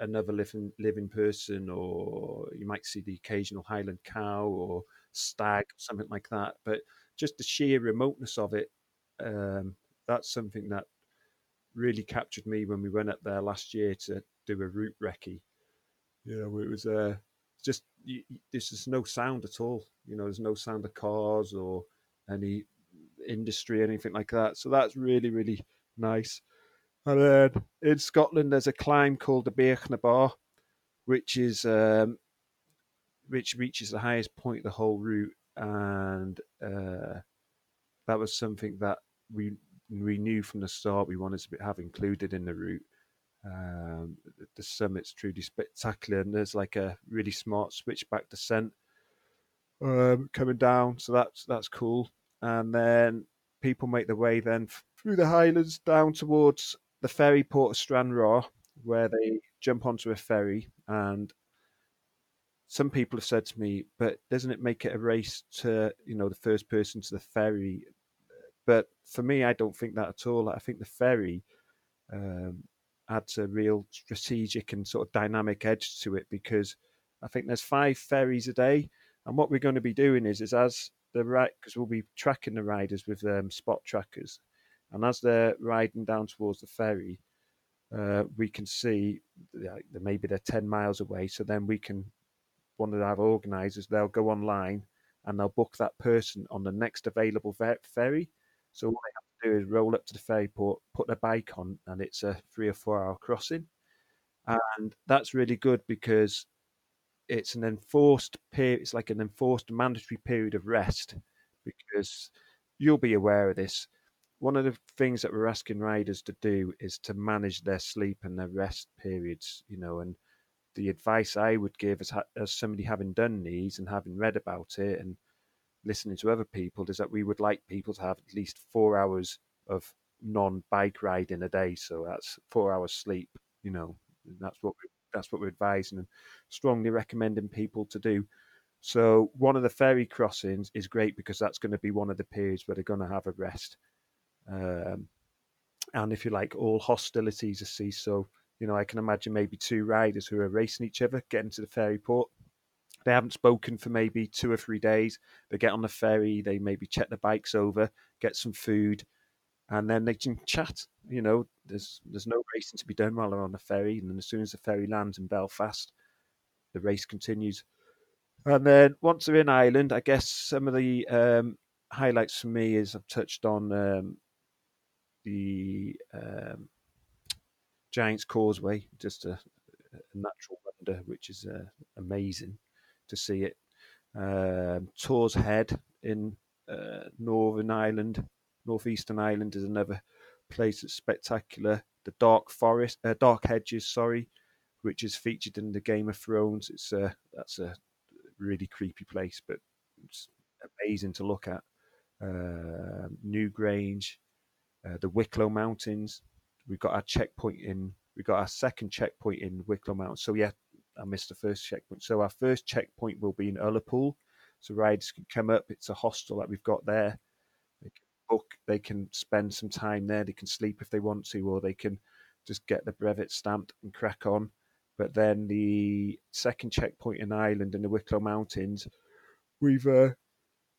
another living living person, or you might see the occasional Highland cow or stag, something like that. But just the sheer remoteness of it, um, that's something that really captured me when we went up there last year to do a route recce. You know, it was uh, just you, there's just no sound at all. You know, there's no sound of cars or any industry, anything like that. So that's really, really nice. And then in Scotland, there's a climb called the Bealach na Bà, which is um, which reaches the highest point of the whole route, and uh, that was something that we we knew from the start we wanted to have included in the route. Um, the summit's truly spectacular, and there's like a really smart switchback descent um, coming down, so that's that's cool. And then people make their way then through the Highlands down towards the ferry port of Stranraer, where they jump onto a ferry. And some people have said to me, "But doesn't it make it a race to you know the first person to the ferry?" But for me, I don't think that at all. I think the ferry um, adds a real strategic and sort of dynamic edge to it because I think there's five ferries a day, and what we're going to be doing is is as the right because we'll be tracking the riders with um, spot trackers, and as they're riding down towards the ferry, uh, we can see that maybe they're ten miles away. So then we can one of our organisers they'll go online and they'll book that person on the next available ferry. So all they have to do is roll up to the ferry port, put their bike on, and it's a three or four hour crossing. And that's really good because it's an enforced period, it's like an enforced mandatory period of rest because you'll be aware of this. One of the things that we're asking riders to do is to manage their sleep and their rest periods, you know, and the advice I would give as, as somebody having done these and having read about it and listening to other people is that we would like people to have at least four hours of non-bike riding a day. So that's four hours sleep. You know, that's what we, that's what we're advising and strongly recommending people to do. So one of the ferry crossings is great because that's going to be one of the periods where they're going to have a rest. Um, and if you like, all hostilities are ceased. So you know, I can imagine maybe two riders who are racing each other getting to the ferry port. They haven't spoken for maybe two or three days. They get on the ferry, they maybe check the bikes over, get some food, and then they can chat. You know, there's there's no racing to be done while they're on the ferry, and then as soon as the ferry lands in Belfast, the race continues. And then once they're in Ireland, I guess some of the um, highlights for me is I've touched on um, the um, Giant's Causeway, just a, a natural wonder, which is uh, amazing to see it. Um, Torr's Head in uh, Northern Ireland, Northeastern Ireland is another place that's spectacular. The Dark Forest, uh, Dark Hedges, sorry, which is featured in the Game of Thrones. It's a that's a really creepy place, but it's amazing to look at. Uh, Newgrange, uh, the Wicklow Mountains. We've got our checkpoint in. We got our second checkpoint in Wicklow Mountains. So yeah, I missed the first checkpoint. So our first checkpoint will be in Ullapool. So riders can come up. It's a hostel that we've got there. They can book. They can spend some time there. They can sleep if they want to, or they can just get the brevet stamped and crack on. But then the second checkpoint in Ireland in the Wicklow Mountains, we've uh,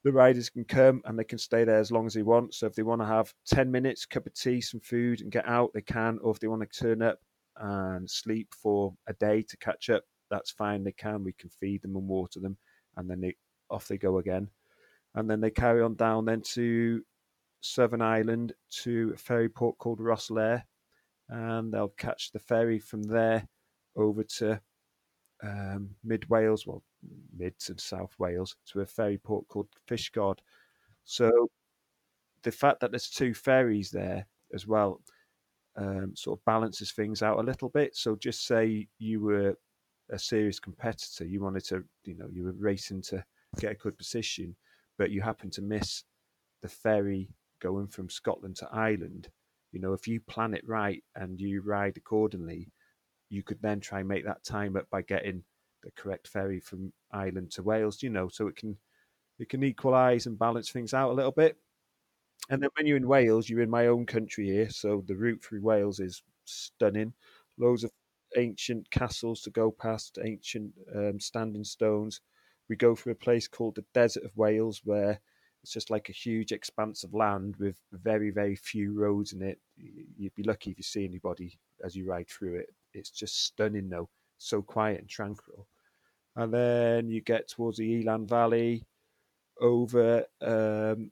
the riders can come and they can stay there as long as they want. So if they want to have 10 minutes, cup of tea, some food, and get out, they can. Or if they want to turn up and sleep for a day to catch up, that's fine. They can. We can feed them and water them, and then they off they go again. And then they carry on down then to Southern Ireland to a ferry port called Rosslare, and they'll catch the ferry from there over to um, mid Wales, well, mid and South Wales, to a ferry port called Fishguard. So the fact that there's two ferries there as well um, sort of balances things out a little bit. So just say you were a serious competitor, you wanted to, you know, you were racing to get a good position, but you happen to miss the ferry going from Scotland to Ireland. You know, if you plan it right and you ride accordingly, you could then try and make that time up by getting the correct ferry from Ireland to Wales. You know, so it can it can equalise and balance things out a little bit. And then when you're in Wales, you're in my own country here, so the route through Wales is stunning. Loads of ancient castles to go past, ancient um, standing stones. We go through a place called the Desert of Wales, where it's just like a huge expanse of land with very, very few roads in it. You'd be lucky if you see anybody as you ride through it. It's just stunning, though. So quiet and tranquil. And then you get towards the Elan Valley, over um,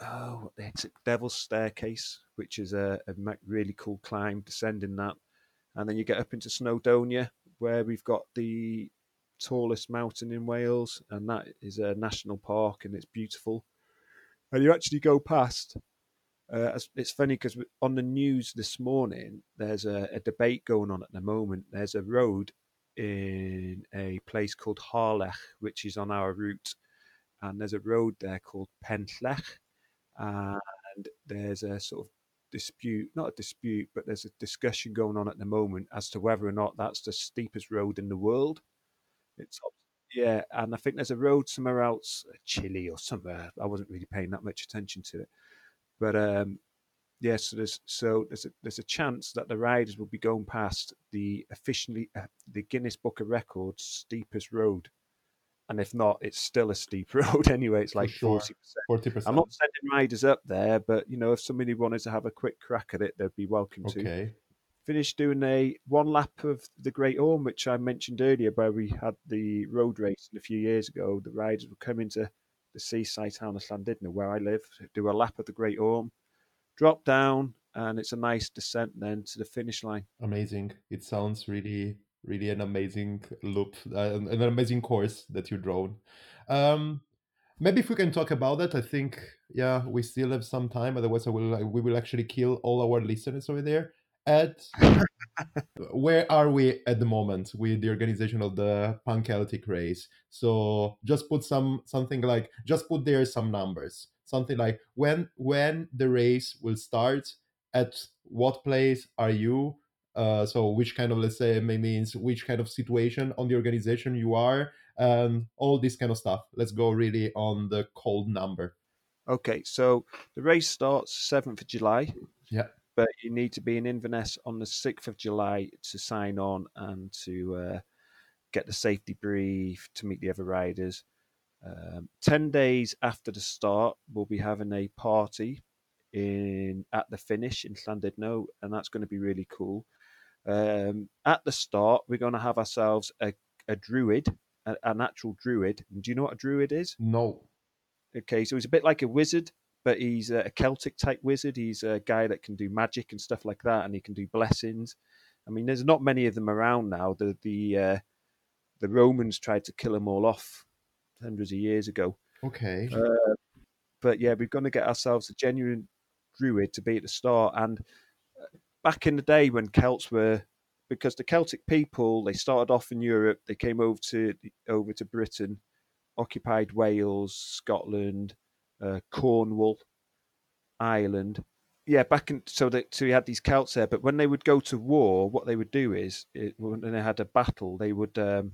oh, it's a Devil's Staircase, which is a, a, really cool climb, descending that, and then you get up into Snowdonia, where we've got the tallest mountain in Wales, and that is a national park, and it's beautiful. And you actually go past. Uh, it's funny because on the news this morning, there's a, a debate going on at the moment. There's a road in a place called Harlech, which is on our route, and there's a road there called Penllech, and there's a sort of dispute, not a dispute, but there's a discussion going on at the moment as to whether or not that's the steepest road in the world. It's yeah, and I think there's a road somewhere else, Chile or somewhere. I wasn't really paying that much attention to it, but um, yes, yeah, so there's so there's a there's a chance that the riders will be going past the officially uh, the Guinness Book of Records steepest road and if not, it's still a steep road anyway. It's like forty percent. I'm not sending riders up there, but you know, if somebody wanted to have a quick crack at it, they'd be welcome to. Okay. Finished doing a one lap of the Great Orme, which I mentioned earlier, where we had the road race a few years ago. The riders were coming into the seaside town of Llandudno, where I live, do a lap of the Great Orme, drop down, and it's a nice descent then to the finish line. Amazing! It sounds really really an amazing loop, uh, an amazing course that you've drawn. Um, maybe if we can talk about that, I think yeah, we still have some time. Otherwise, I will we will actually kill all our listeners over there. At where are we at the moment with the organization of the Pan Celtic race? So just put some something like just put there some numbers, something like when when the race will start, at what place are you? Uh, so which kind of let's say maybe means which kind of situation on the organization you are, and all this kind of stuff. Let's go really on the cold number. Okay, so the race starts seventh of July. Yeah but you need to be in Inverness on the 6th of July to sign on and to uh, get the safety brief, to meet the other riders. Um, 10 days after the start, we'll be having a party in at the finish in Llandudno, and that's going to be really cool. Um, at the start, we're going to have ourselves a, a druid, a, an actual druid. Do you know what a druid is? No. Okay, so he's a bit like a wizard, but he's a Celtic type wizard. He's a guy that can do magic and stuff like that, and he can do blessings. I mean, there's not many of them around now. The the uh, the Romans tried to kill them all off hundreds of years ago. Okay. Uh, but yeah, we're going to get ourselves a genuine druid to be at the start. And uh, back in the day when Celts were, because the Celtic people they started off in Europe, they came over to over to Britain, occupied Wales, Scotland, uh, Cornwall, Ireland. Yeah, back in so that so we had these Celts there. But when they would go to war, what they would do is it, when they had a battle, they would um,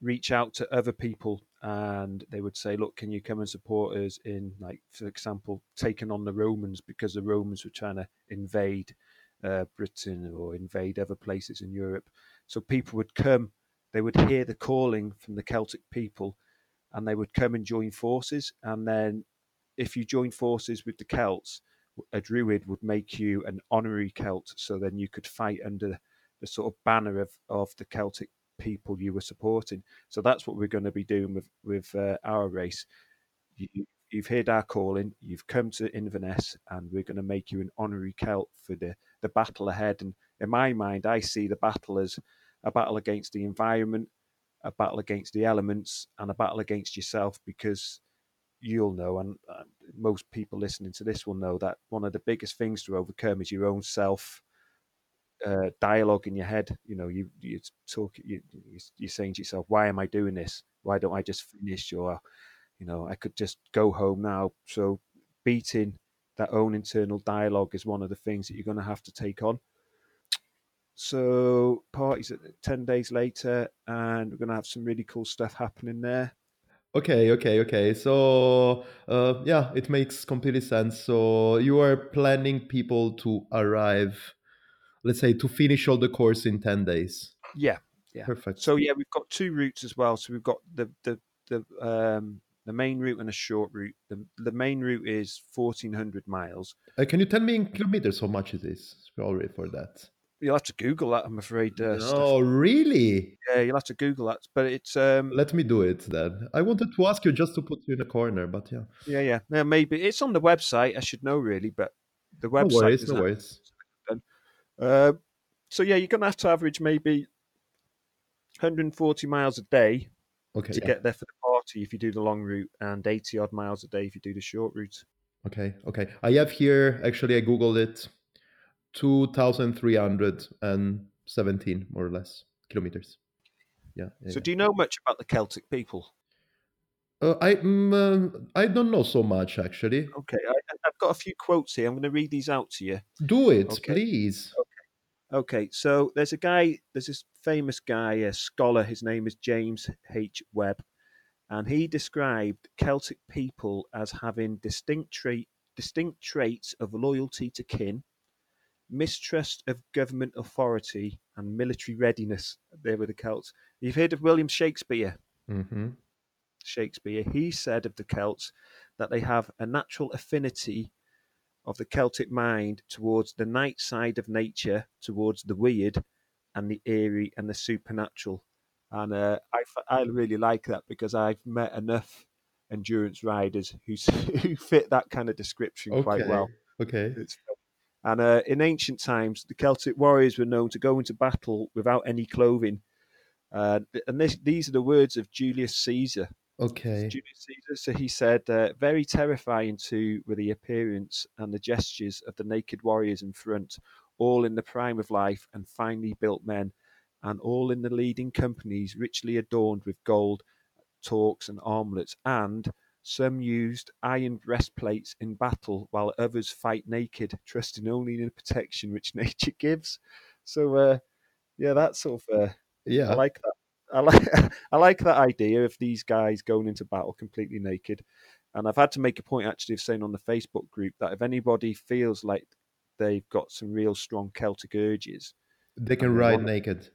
reach out to other people and they would say, "Look, can you come and support us in, like, for example, taking on the Romans because the Romans were trying to invade uh, Britain or invade other places in Europe." So people would come, they would hear the calling from the Celtic people, and they would come and join forces. And then if you join forces with the Celts, a druid would make you an honorary Celt, so then you could fight under the sort of banner of, of the Celtic people you were supporting. So that's what we're going to be doing with with uh, our race. You, you've heard our calling, you've come to Inverness, and we're going to make you an honorary Celt for the the battle ahead. And in my mind, I see the battle as a battle against the environment, a battle against the elements, and a battle against yourself because you'll know, and uh, most people listening to this will know that one of the biggest things to overcome is your own self uh, dialogue in your head. You know, you you talk, you you're saying to yourself, "Why am I doing this? Why don't I just finish?" Or, you know, I could just go home now. So, beating that own internal dialogue is one of the things that you're going to have to take on. So, parties ten days later, and we're going to have some really cool stuff happening there. Okay, okay, okay. So, uh, yeah, it makes completely sense. So, you are planning people to arrive, let's say, to finish all the course in 10 days. Yeah, yeah. Perfect. So, yeah, we've got two routes as well. So, we've got the, the, the, um, the main route and a short route. The, the main route is 1400 miles. Uh, can you tell me in kilometers how much it is? Sorry for that. You'll have to Google that, I'm afraid. Uh, oh, really? Yeah, you'll have to Google that. But it's. Um, Let me do it then. I wanted to ask you just to put you in a corner, but yeah. Yeah, yeah. Yeah, maybe. It's on the website. I should know, really, but the website. No worries, no worries. Uh, so, yeah, you're going to have to average maybe 140 miles a day okay, to yeah. get there for the party if you do the long route, and 80 odd miles a day if you do the short route. Okay, okay. I have here, actually, I Googled it 2,317 more or less kilometers. Yeah. yeah so, yeah. do you know much about the Celtic people? Uh, I uh, I don't know so much actually. Okay, I, have got a few quotes here. I'm going to read these out to you. Do it, Okay. please. Okay, so there's a guy, there's this famous guy, a scholar. His name is James H. Webb, and he described Celtic people as having distinct trait, distinct traits of loyalty to kin, mistrust of government authority, and military readiness. There were the Celts. You've heard of William Shakespeare? hmm Shakespeare. He said of the Celts that they have a natural affinity of the Celtic mind towards the night side of nature, towards the weird and the eerie and the supernatural. And uh, I, I really like that because I've met enough endurance riders who who fit that kind of description Okay. quite well. Okay. It's and uh, in ancient times, the Celtic warriors were known to go into battle without any clothing. Uh, and this, these are the words of Julius Caesar. Okay. Julius Caesar. So he said, uh, very terrifying too were the appearance and the gestures of the naked warriors in front, all in the prime of life and finely built men, and all in the leading companies richly adorned with gold, torques, and armlets, and some used iron breastplates in battle, while others fight naked, trusting only in the protection which nature gives. So, uh, yeah, that's sort of uh, Yeah. I like that. I like I like that idea of these guys going into battle completely naked. And I've had to make a point actually of saying on the Facebook group that if anybody feels like they've got some real strong Celtic urges, They can ride naked.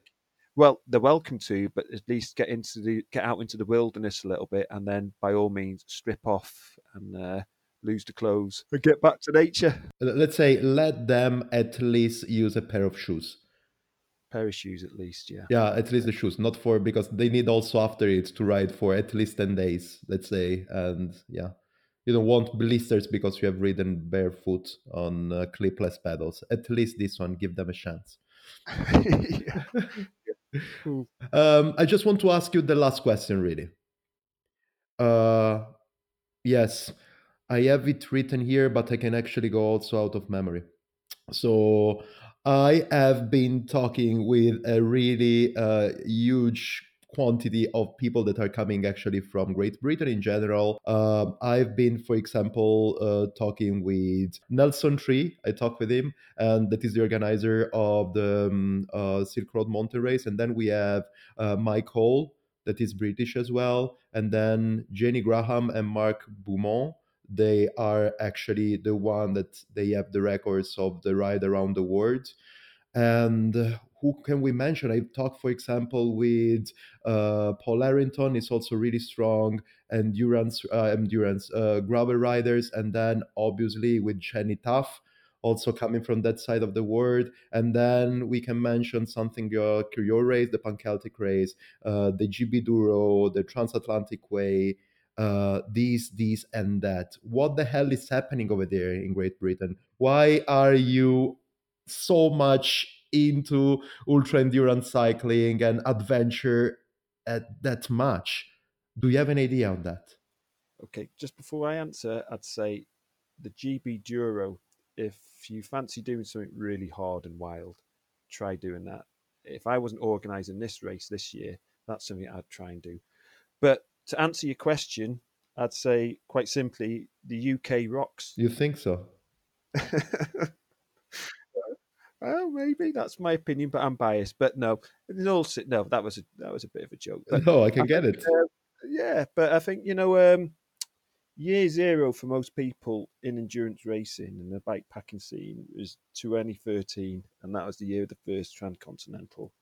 Well, they're welcome to, but at least get into the get out into the wilderness a little bit, and then by all means strip off and uh, lose the clothes and get back to nature. Let's say let them at least use a pair of shoes. Pair of shoes at least, yeah. Yeah, at least the shoes, not for because they need also after it to ride for at least 10 days, let's say. And yeah, you don't want blisters because you have ridden barefoot on uh, clipless pedals. At least this one, give them a chance. yeah. Cool. Um, I just want to ask you the last question, really. Uh, yes, I have it written here, but I can actually go also out of memory. So I have been talking with a really uh, huge quantity of people that are coming actually from Great Britain in general. Um, I've been, for example, uh, talking with Nelson Trees. I talked with him, and that is the organizer of the um, uh, Silk Road Mountain Race. And then we have uh, Mike Hall, that is British as well, and then Jenny Graham and Mark Beaumont they are actually the one that they have the records of the ride around the world and who can we mention i've talked for example with uh, paul arrington is also really strong and endurance uh, endurance uh, gravel riders and then obviously with jenny tough also coming from that side of the world and then we can mention something uh, your race the panceltic race uh, the gb duro the transatlantic way uh, these, these, and that. What the hell is happening over there in Great Britain? Why are you so much into ultra endurance cycling and adventure at that much? Do you have an idea on that? Okay, just before I answer, I'd say the GB Duro. If you fancy doing something really hard and wild, try doing that. If I wasn't organising this race this year, that's something I'd try and do. But to answer your question, I'd say quite simply the UK rocks. You think so? well, maybe that's my opinion, but I'm biased. But no, all no, that was a that was a bit of a joke. But No, I can I get think, it. uh, yeah, but I think you know, um, year zero for most people in endurance racing and the bike packing scene was 2013, and that was the year of the first transcontinental.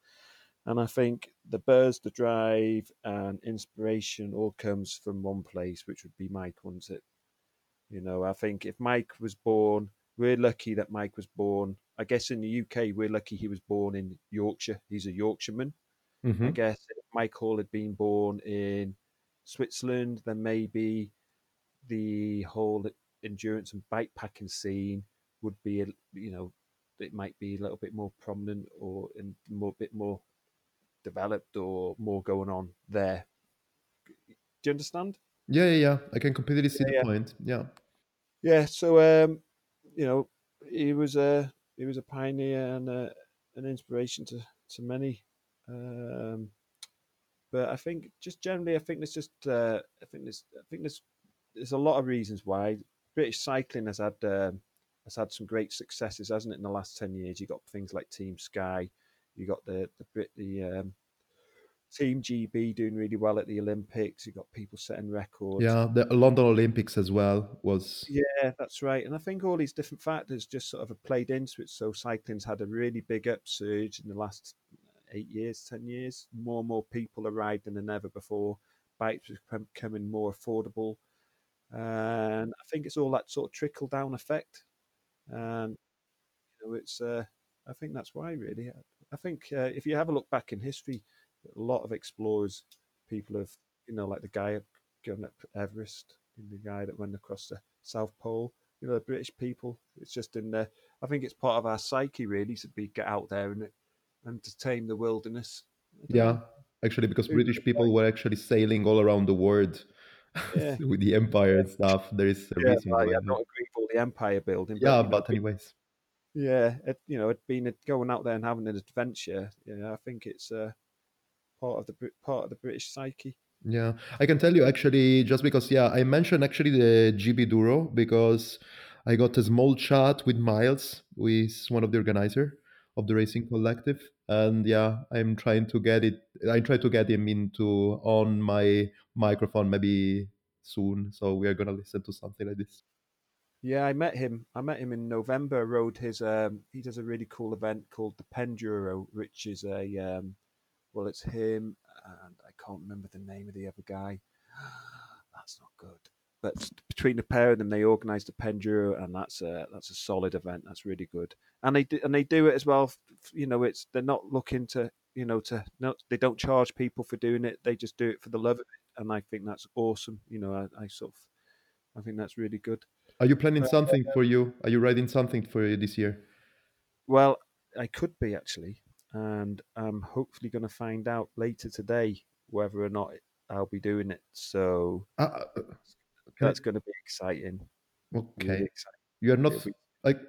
And I think the buzz, the drive, and inspiration all comes from one place, which would be Mike, wouldn't it? You know, I think if Mike was born, we're lucky that Mike was born. I guess in the UK, we're lucky he was born in Yorkshire. He's a Yorkshireman. I Mhm. guess if Mike Hall had been born in Switzerland, then maybe the whole endurance and bike packing scene would be, a- you know, it might be a little bit more prominent or in more bit more developed or more going on there. Do you understand? Yeah, yeah, yeah. I can completely see Yeah, the yeah. point. Yeah. Yeah. So, um, you know, he was a he was a pioneer and a, an inspiration to to many. Um, but I think just generally, I think there's just uh, I think there's I think there's there's a lot of reasons why British cycling has had um, has had some great successes, hasn't it? In the last ten years, you got things like Team Sky, you got the the Brit the um, Team GB doing really well at the Olympics. You got people setting records. Yeah, the London Olympics as well was Yeah, that's right. And I think all these different factors just sort of have played into it. So cycling's had a really big upsurge in the last eight years, ten years. More and more people are riding than ever before. Bikes are becoming more affordable, and I think it's all that sort of trickle down effect. And you know, it's uh, I think that's why really. I think uh, if you have a look back in history, a lot of explorers, people have you know like the guy going up Everest, the guy that went across the South Pole. You know, the British people. It's just in there. I think it's part of our psyche really to be get out there and and to tame the wilderness. Yeah, actually because British people were actually sailing all around the world Yeah. with the empire and stuff. There is a Yeah, reason like, why. I'm not agreeing with all the empire building. yeah, you know, but anyways, yeah, it, you know, it being a, going out there and having an adventure. You know, I think it's uh, part of the part of the British psyche. yeah, I can tell you actually just because yeah, I mentioned actually the GB Duro because I got a small chat with Miles, who is one of the organizer of the Racing Collective, and yeah, I'm trying to get it. I try to get him into on my microphone maybe soon. So we are gonna listen to something like this. Yeah, I met him. I met him in November. Rode his. Um, he does a really cool event called the Penduro, which is a. Um, well, it's him and I can't remember the name of the other guy. That's not good. But between the pair of them, they organised the Penduro, and that's a that's a solid event. That's really good. And they do, and they do it as well. You know, it's they're not looking to you know to no, they don't charge people for doing it. They just do it for the love of it, and I think that's awesome. You know, I, I sort of I think that's really good. Are you planning something uh, for you? Are you writing something for you this year? Well, I could be actually, and I'm hopefully going to find out later today whether or not I'll be doing it. So Uh, uh, I- that's going to be exciting. Really okay, exciting. you are not like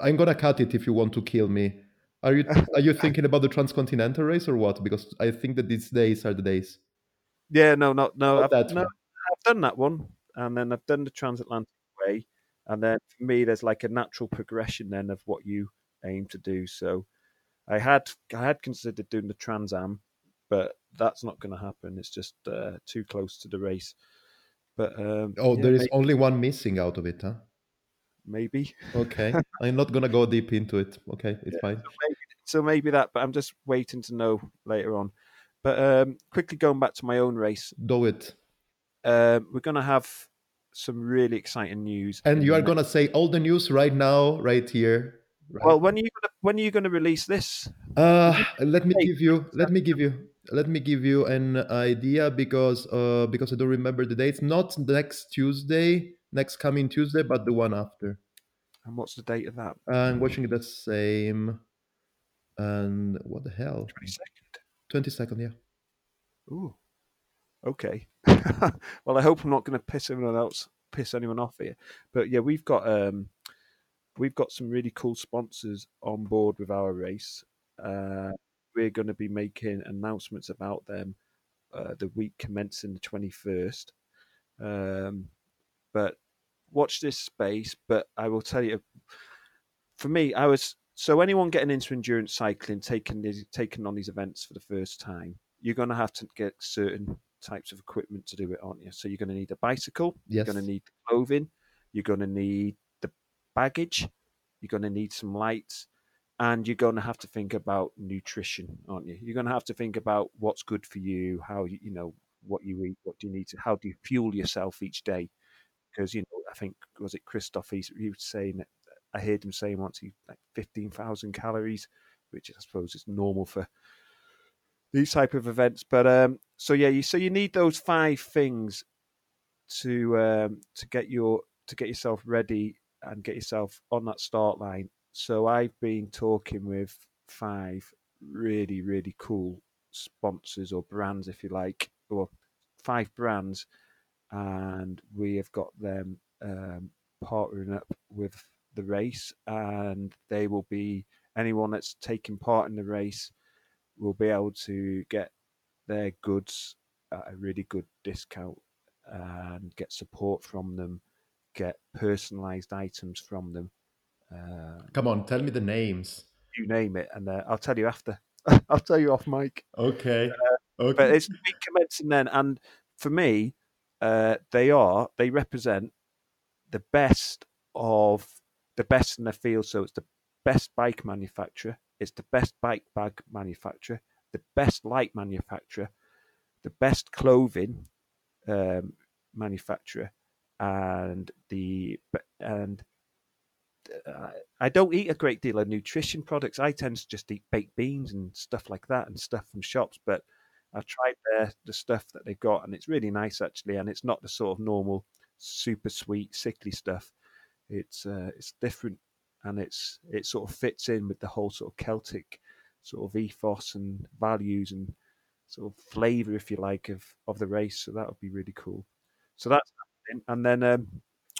I'm gonna cut it if you want to kill me. Are you are you thinking about the transcontinental race or what? Because I think that these days are the days. Yeah, no, no, no. Not I've, no. I've done that one, and then I've done the transatlantic way, and then for me, there's like a natural progression then of what you aim to do. So, I had I had considered doing the Trans Am, but that's not going to happen. It's just uh, too close to the race. But um, Oh, yeah, there is may- only one missing out of it, huh? maybe. Okay, I'm not gonna go deep into it. Okay, it's fine. so maybe that, but I'm just waiting to know later on. But um, quickly going back to my own race, Do it. um, we're going to have some really exciting news. And you are gonna say all the news right now, right here. Right? Well, when are you gonna when are you going to release this? Uh, let me give you let me give you let me give you an idea because uh because I don't remember the dates. Not next Tuesday, next coming Tuesday, but the one after. And what's the date of that? I'm watching the same. And what the hell? Twenty second. Twenty second, yeah. Ooh. Okay. well, I hope I'm not going to piss anyone else piss anyone off here. But yeah, we've got um we've got some really cool sponsors on board with our race. Uh, we're going to be making announcements about them uh, the week commencing the 21st. Um, but watch this space. But I will tell you, for me, I was so anyone getting into endurance cycling, taking these, taking on these events for the first time, you're going to have to get certain types of equipment to do it, aren't you? So you're going to need a bicycle. Yes. You're going to need clothing. You're going to need baggage. You're going to need some lights. And you're going to have to think about nutrition, aren't you? You're going to have to think about what's good for you, how you, you know, what you eat, what do you need to, how do you fuel yourself each day? Because, you know, I think, was it Kristof? He, he was saying that, I heard him saying once he like 15,000 calories, which I suppose is normal for these type of events. But um, so yeah, you so you need those five things to um, to get your to get yourself ready and get yourself on that start line. So I've been talking with five really really cool sponsors or brands, if you like, or five brands, and we have got them um, partnering up with the race, and they will be anyone that's taking part in the race will be able to get their goods at a really good discount and get support from them, get personalized items from them. Uh, Come on, tell me the names. you name it, and uh, I'll tell you after. I'll tell you off mic. Okay. okay. But it's commencing then, and for me, uh, they are they represent the best of the best in the field. So it's the best bike manufacturer, it's the best bike bag manufacturer, the best light manufacturer, the best clothing um, manufacturer, and the and uh, I don't eat a great deal of nutrition products. I tend to just eat baked beans and stuff like that, and stuff from shops. But I've tried the stuff that they've got, and it's really nice actually. And it's not the sort of normal, super sweet, sickly stuff. It's uh, it's different, and it's it sort of fits in with the whole sort of Celtic sort of ethos and values and sort of flavour, if you like, of of the race. So that would be really cool. So that's And then um,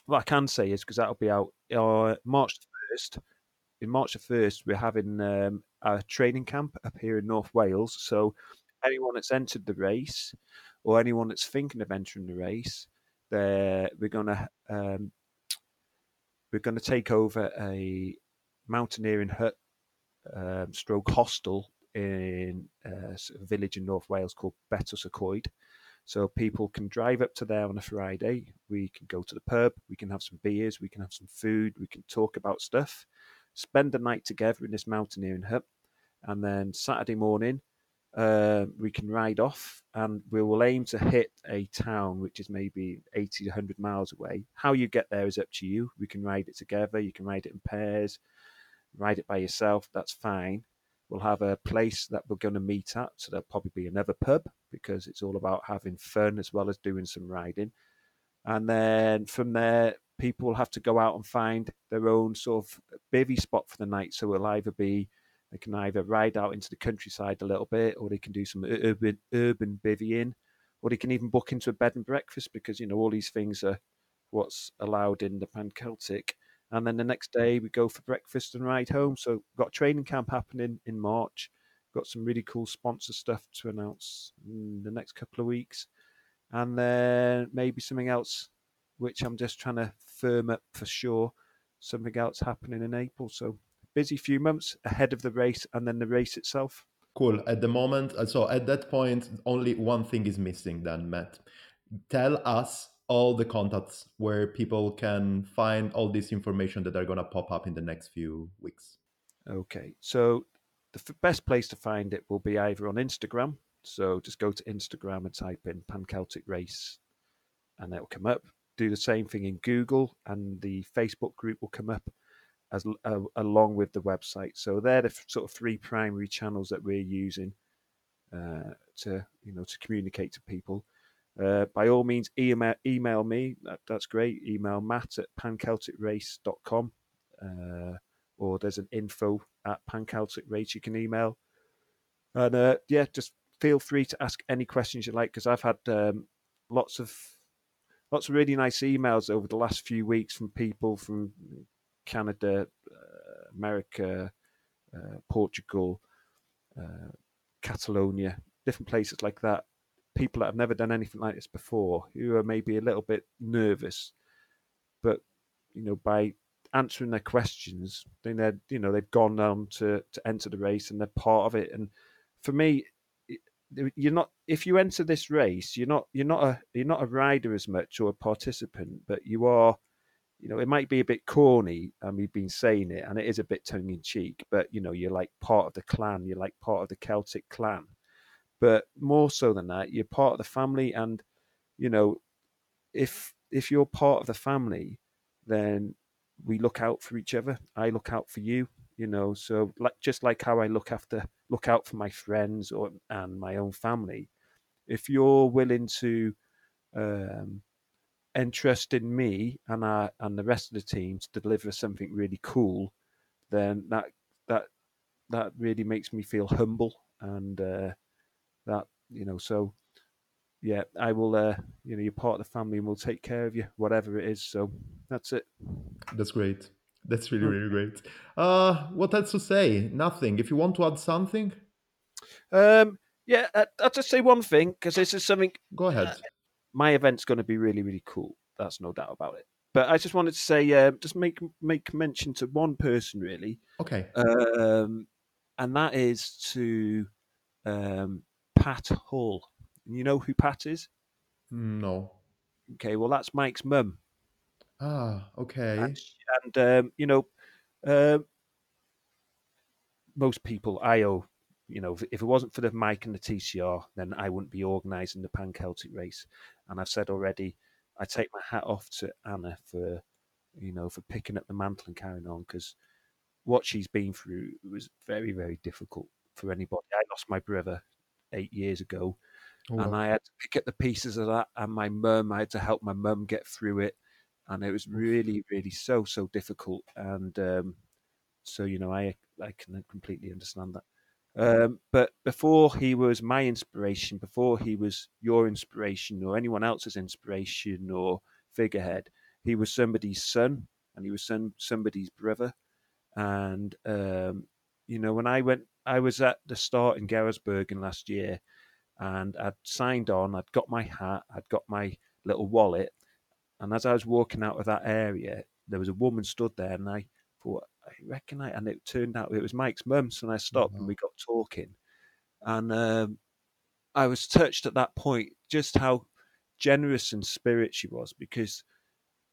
what I can say is because that'll be out uh, March first. In March the first, we're having um, a training camp up here in North Wales. So anyone that's entered the race, or anyone that's thinking of entering the race, we're gonna um, we're gonna take over a mountaineering hut um, stroke hostel in uh, a village in North Wales called Betws y Coed. So people can drive up to there on a Friday. We can go to the pub. We can have some beers. We can have some food. We can talk about stuff. Spend the night together in this mountaineering hut, and then Saturday morning uh, we can ride off, and we will aim to hit a town which is maybe 80 to 100 miles away. How you get there is up to you. We can ride it together. You can ride it in pairs. Ride it by yourself. That's fine We'll have a place that we're going to meet at. So there'll probably be another pub because it's all about having fun as well as doing some riding. And then from there, people will have to go out and find their own sort of bivy spot for the night. So it'll either be they can either ride out into the countryside a little bit, or they can do some urban urban bivvying, or they can even book into a bed and breakfast because you know all these things are what's allowed in the Pan Celtic and then the next day we go for breakfast and ride home. So got training camp happening in March. Got some really cool sponsor stuff to announce in the next couple of weeks, and then maybe something else, which I'm just trying to firm up for sure. Something else happening in April. So busy few months ahead of the race and then the race itself. Cool. At the moment, uh, so at that point, only one thing is missing. Then Matt, tell us all the contacts where people can find all this information that are going to pop up in the next few weeks. Okay, so the f- best place to find it will be either on Instagram. So just go to Instagram and type in Pan Celtic Race, and it will come up. Do the same thing in Google, and the Facebook group will come up as uh, along with the website. So they're the f- sort of three primary channels that we're using uh, to you know to communicate to people. Uh, by all means, email, email me. That, that's great. Email matt at pancelticrace.com uh, or there's an info at pancelticrace you can email. And uh, yeah, just feel free to ask any questions you like because I've had um, lots of lots of really nice emails over the last few weeks from people from Canada, uh, America, uh, Portugal, uh, Catalonia, different places like that people that have never done anything like this before, who are maybe a little bit nervous, but you know, by answering their questions, then they're you know they've gone on to to enter the race and they're part of it. And for me, you're not if you enter this race, you're not you're not a you're not a rider as much or a participant, but you are. You know, it might be a bit corny, um, and we've been saying it, and it is a bit tongue in cheek. But you know, you're like part of the clan. You're like part of the Celtic clan but more so than that, you're part of the family, and you know, if if you're part of the family, then we look out for each other. I look out for you, you know. So like just like how I look after look out for my friends or and my own family. If you're willing to um, entrust in me and I and the rest of the team to deliver something really cool, then that that that really makes me feel humble and uh, that you know so yeah i will uh you know you're part of the family and we'll take care of you whatever it is so that's it. That's great. That's really really great. Uh what else to say? Nothing. If you want to add something? Um yeah uh, i'll just say one thing because this is something go ahead. uh, my event's going to be really really cool that's no doubt about it. But i just wanted to say uh, just make make mention to one person really. Okay. Um and that is to um Pat Hall. You know who Pat is? No. Okay, well that's Mike's mum. Ah, okay. And, and um, you know, uh, most people I owe. You know, if it wasn't for the Mike and the TCR, then I wouldn't be organising the Pan Celtic race. And I've said already, I take my hat off to Anna for, you know, for picking up the mantle and carrying on because what she's been through was very, very difficult for anybody. I lost my brother eight years ago. Oh, and I had to pick up the pieces of that. And my mum, I had to help my mum get through it. And it was really, really so, so difficult. And um, so, you know, I I can completely understand that. Um, but before he was my inspiration, before he was your inspiration or anyone else's inspiration or figurehead, he was somebody's son and he was some somebody's brother. And um, you know, when I went, I was at the start in Geraardsbergen last year, and I'd signed on. I'd got my hat. I'd got my little wallet. And as I was walking out of that area, there was a woman stood there, and I thought, I reckon I. And it turned out it was Mike's mum. So I stopped, mm-hmm. and we got talking, and um, I was touched at that point just how generous and spirit she was, because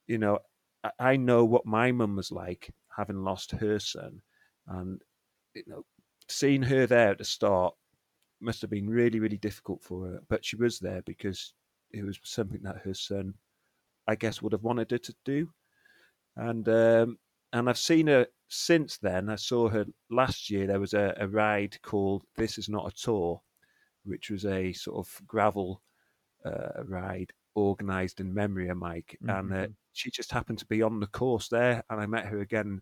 you know I, I know what my mum was like having lost her son, and you know seeing her there at the start must have been really, really difficult for her. But she was there because it was something that her son, I guess, would have wanted her to do. And um, and I've seen her since then. I saw her last year. There was a, a ride called "This Is Not a Tour," which was a sort of gravel uh, ride organised in memory of Mike, mm-hmm. and uh, mm-hmm. she just happened to be on the course there. And I met her again,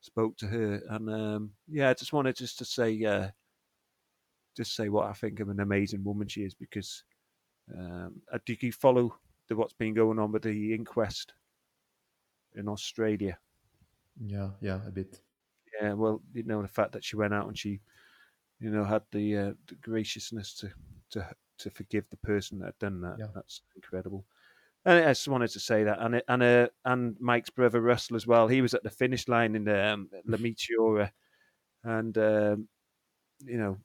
spoke to her, and um, yeah, I just wanted just to say uh, just say what I think of an amazing woman she is because um, uh, did you follow the, what's been going on with the inquest in Australia? Yeah, yeah, a bit. Yeah, well, you know the fact that she went out and she, you know, had the, uh, the graciousness to to to forgive the person that had done that. Yeah. That's incredible. And I just wanted to say that, and and uh, and Mike's brother Russell as well. He was at the finish line in the um, La Meteora, and um, you know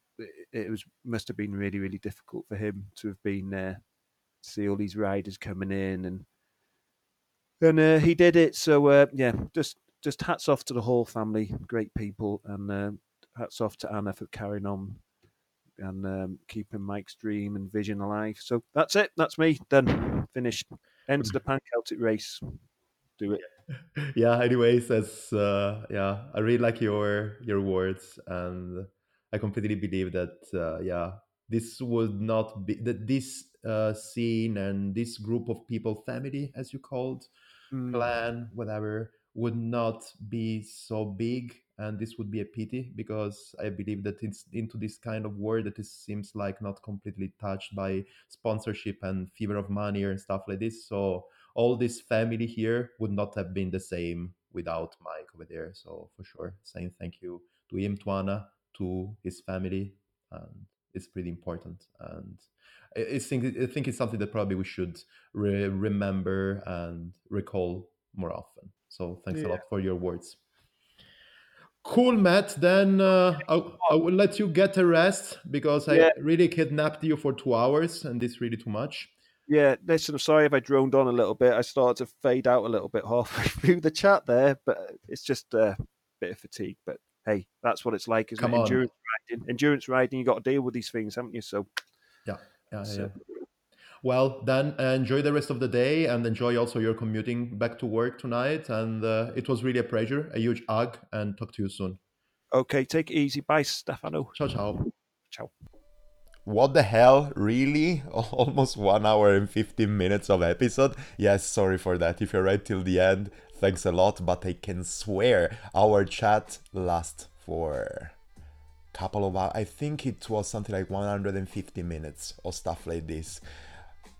it, was must have been really really difficult for him to have been there, see all these riders coming in, and and uh, he did it. So uh, yeah, just just hats off to the whole family, great people, and uh, hats off to Anna for carrying on and um, keeping Mike's dream and vision alive. So that's it. That's me done. Finished. Enter the Pan Celtic race. Do it. Yeah. Anyways, as uh, yeah, I really like your your words and I completely believe that uh, yeah, this would not be that this uh, scene and this group of people, family as you called, mm. clan, whatever, would not be so big and this would be a pity because i believe that it's into this kind of world that it seems like not completely touched by sponsorship and fever of money and stuff like this so all this family here would not have been the same without mike over there so for sure saying thank you to him to anna to his family, and it's pretty important. And I think I think it's something that probably we should re- remember and recall more often. So thanks yeah. a lot for your words. Cool, Matt. Then uh, I, I will let you get a rest because I yeah. really kidnapped you for two hours, and it's really too much. Yeah, listen, I'm sorry if I droned on a little bit. I started to fade out a little bit halfway through the chat there, but it's just a bit of fatigue. But hey, that's what it's like, isn't Come it? On. Endurance riding, endurance riding, you got to deal with these things, haven't you? So, yeah, yeah, so. yeah. Well, then uh, enjoy the rest of the day and enjoy also your commuting back to work tonight. And uh, it was really a pleasure, a huge hug, and talk to you soon. Okay, take it easy. Bye, Stefano. Ciao, ciao. Ciao. What the hell? Really? Almost one hour and 15 minutes of episode? Yes, sorry for that. If you're right till the end, thanks a lot, but I can swear our chat lasts for a couple of hours. I think it was something like 150 minutes or stuff like this.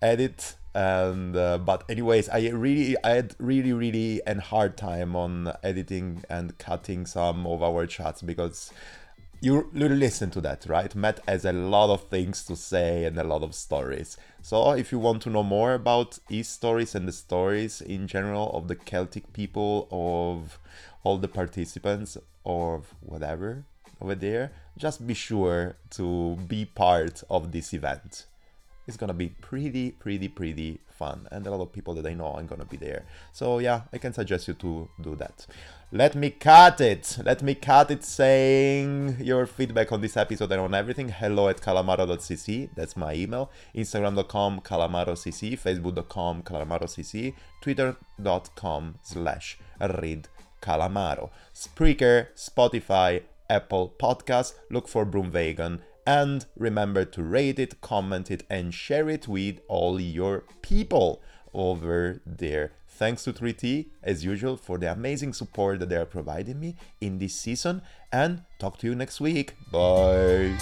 Edit and uh, but anyways, I really I had really really a hard time on editing and cutting some of our chats because you listen to that, right? Matt has a lot of things to say and a lot of stories. So, if you want to know more about his stories and the stories in general of the Celtic people, of all the participants, or whatever over there, just be sure to be part of this event. It's gonna be pretty, pretty, pretty fun, and a lot of people that I know are gonna be there. So, yeah, I can suggest you to do that. Let me cut it. Let me cut it saying your feedback on this episode and on everything. Hello at calamaro.cc. That's my email. Instagram.com calamarocc. Facebook.com calamarocc. Twitter.com slash read calamaro. Spreaker, Spotify, Apple Podcast. Look for Broomwagon. And remember to rate it, comment it, and share it with all your people over there. Thanks to 3T, as usual, for the amazing support that they are providing me in this season, and talk to you next week. Bye.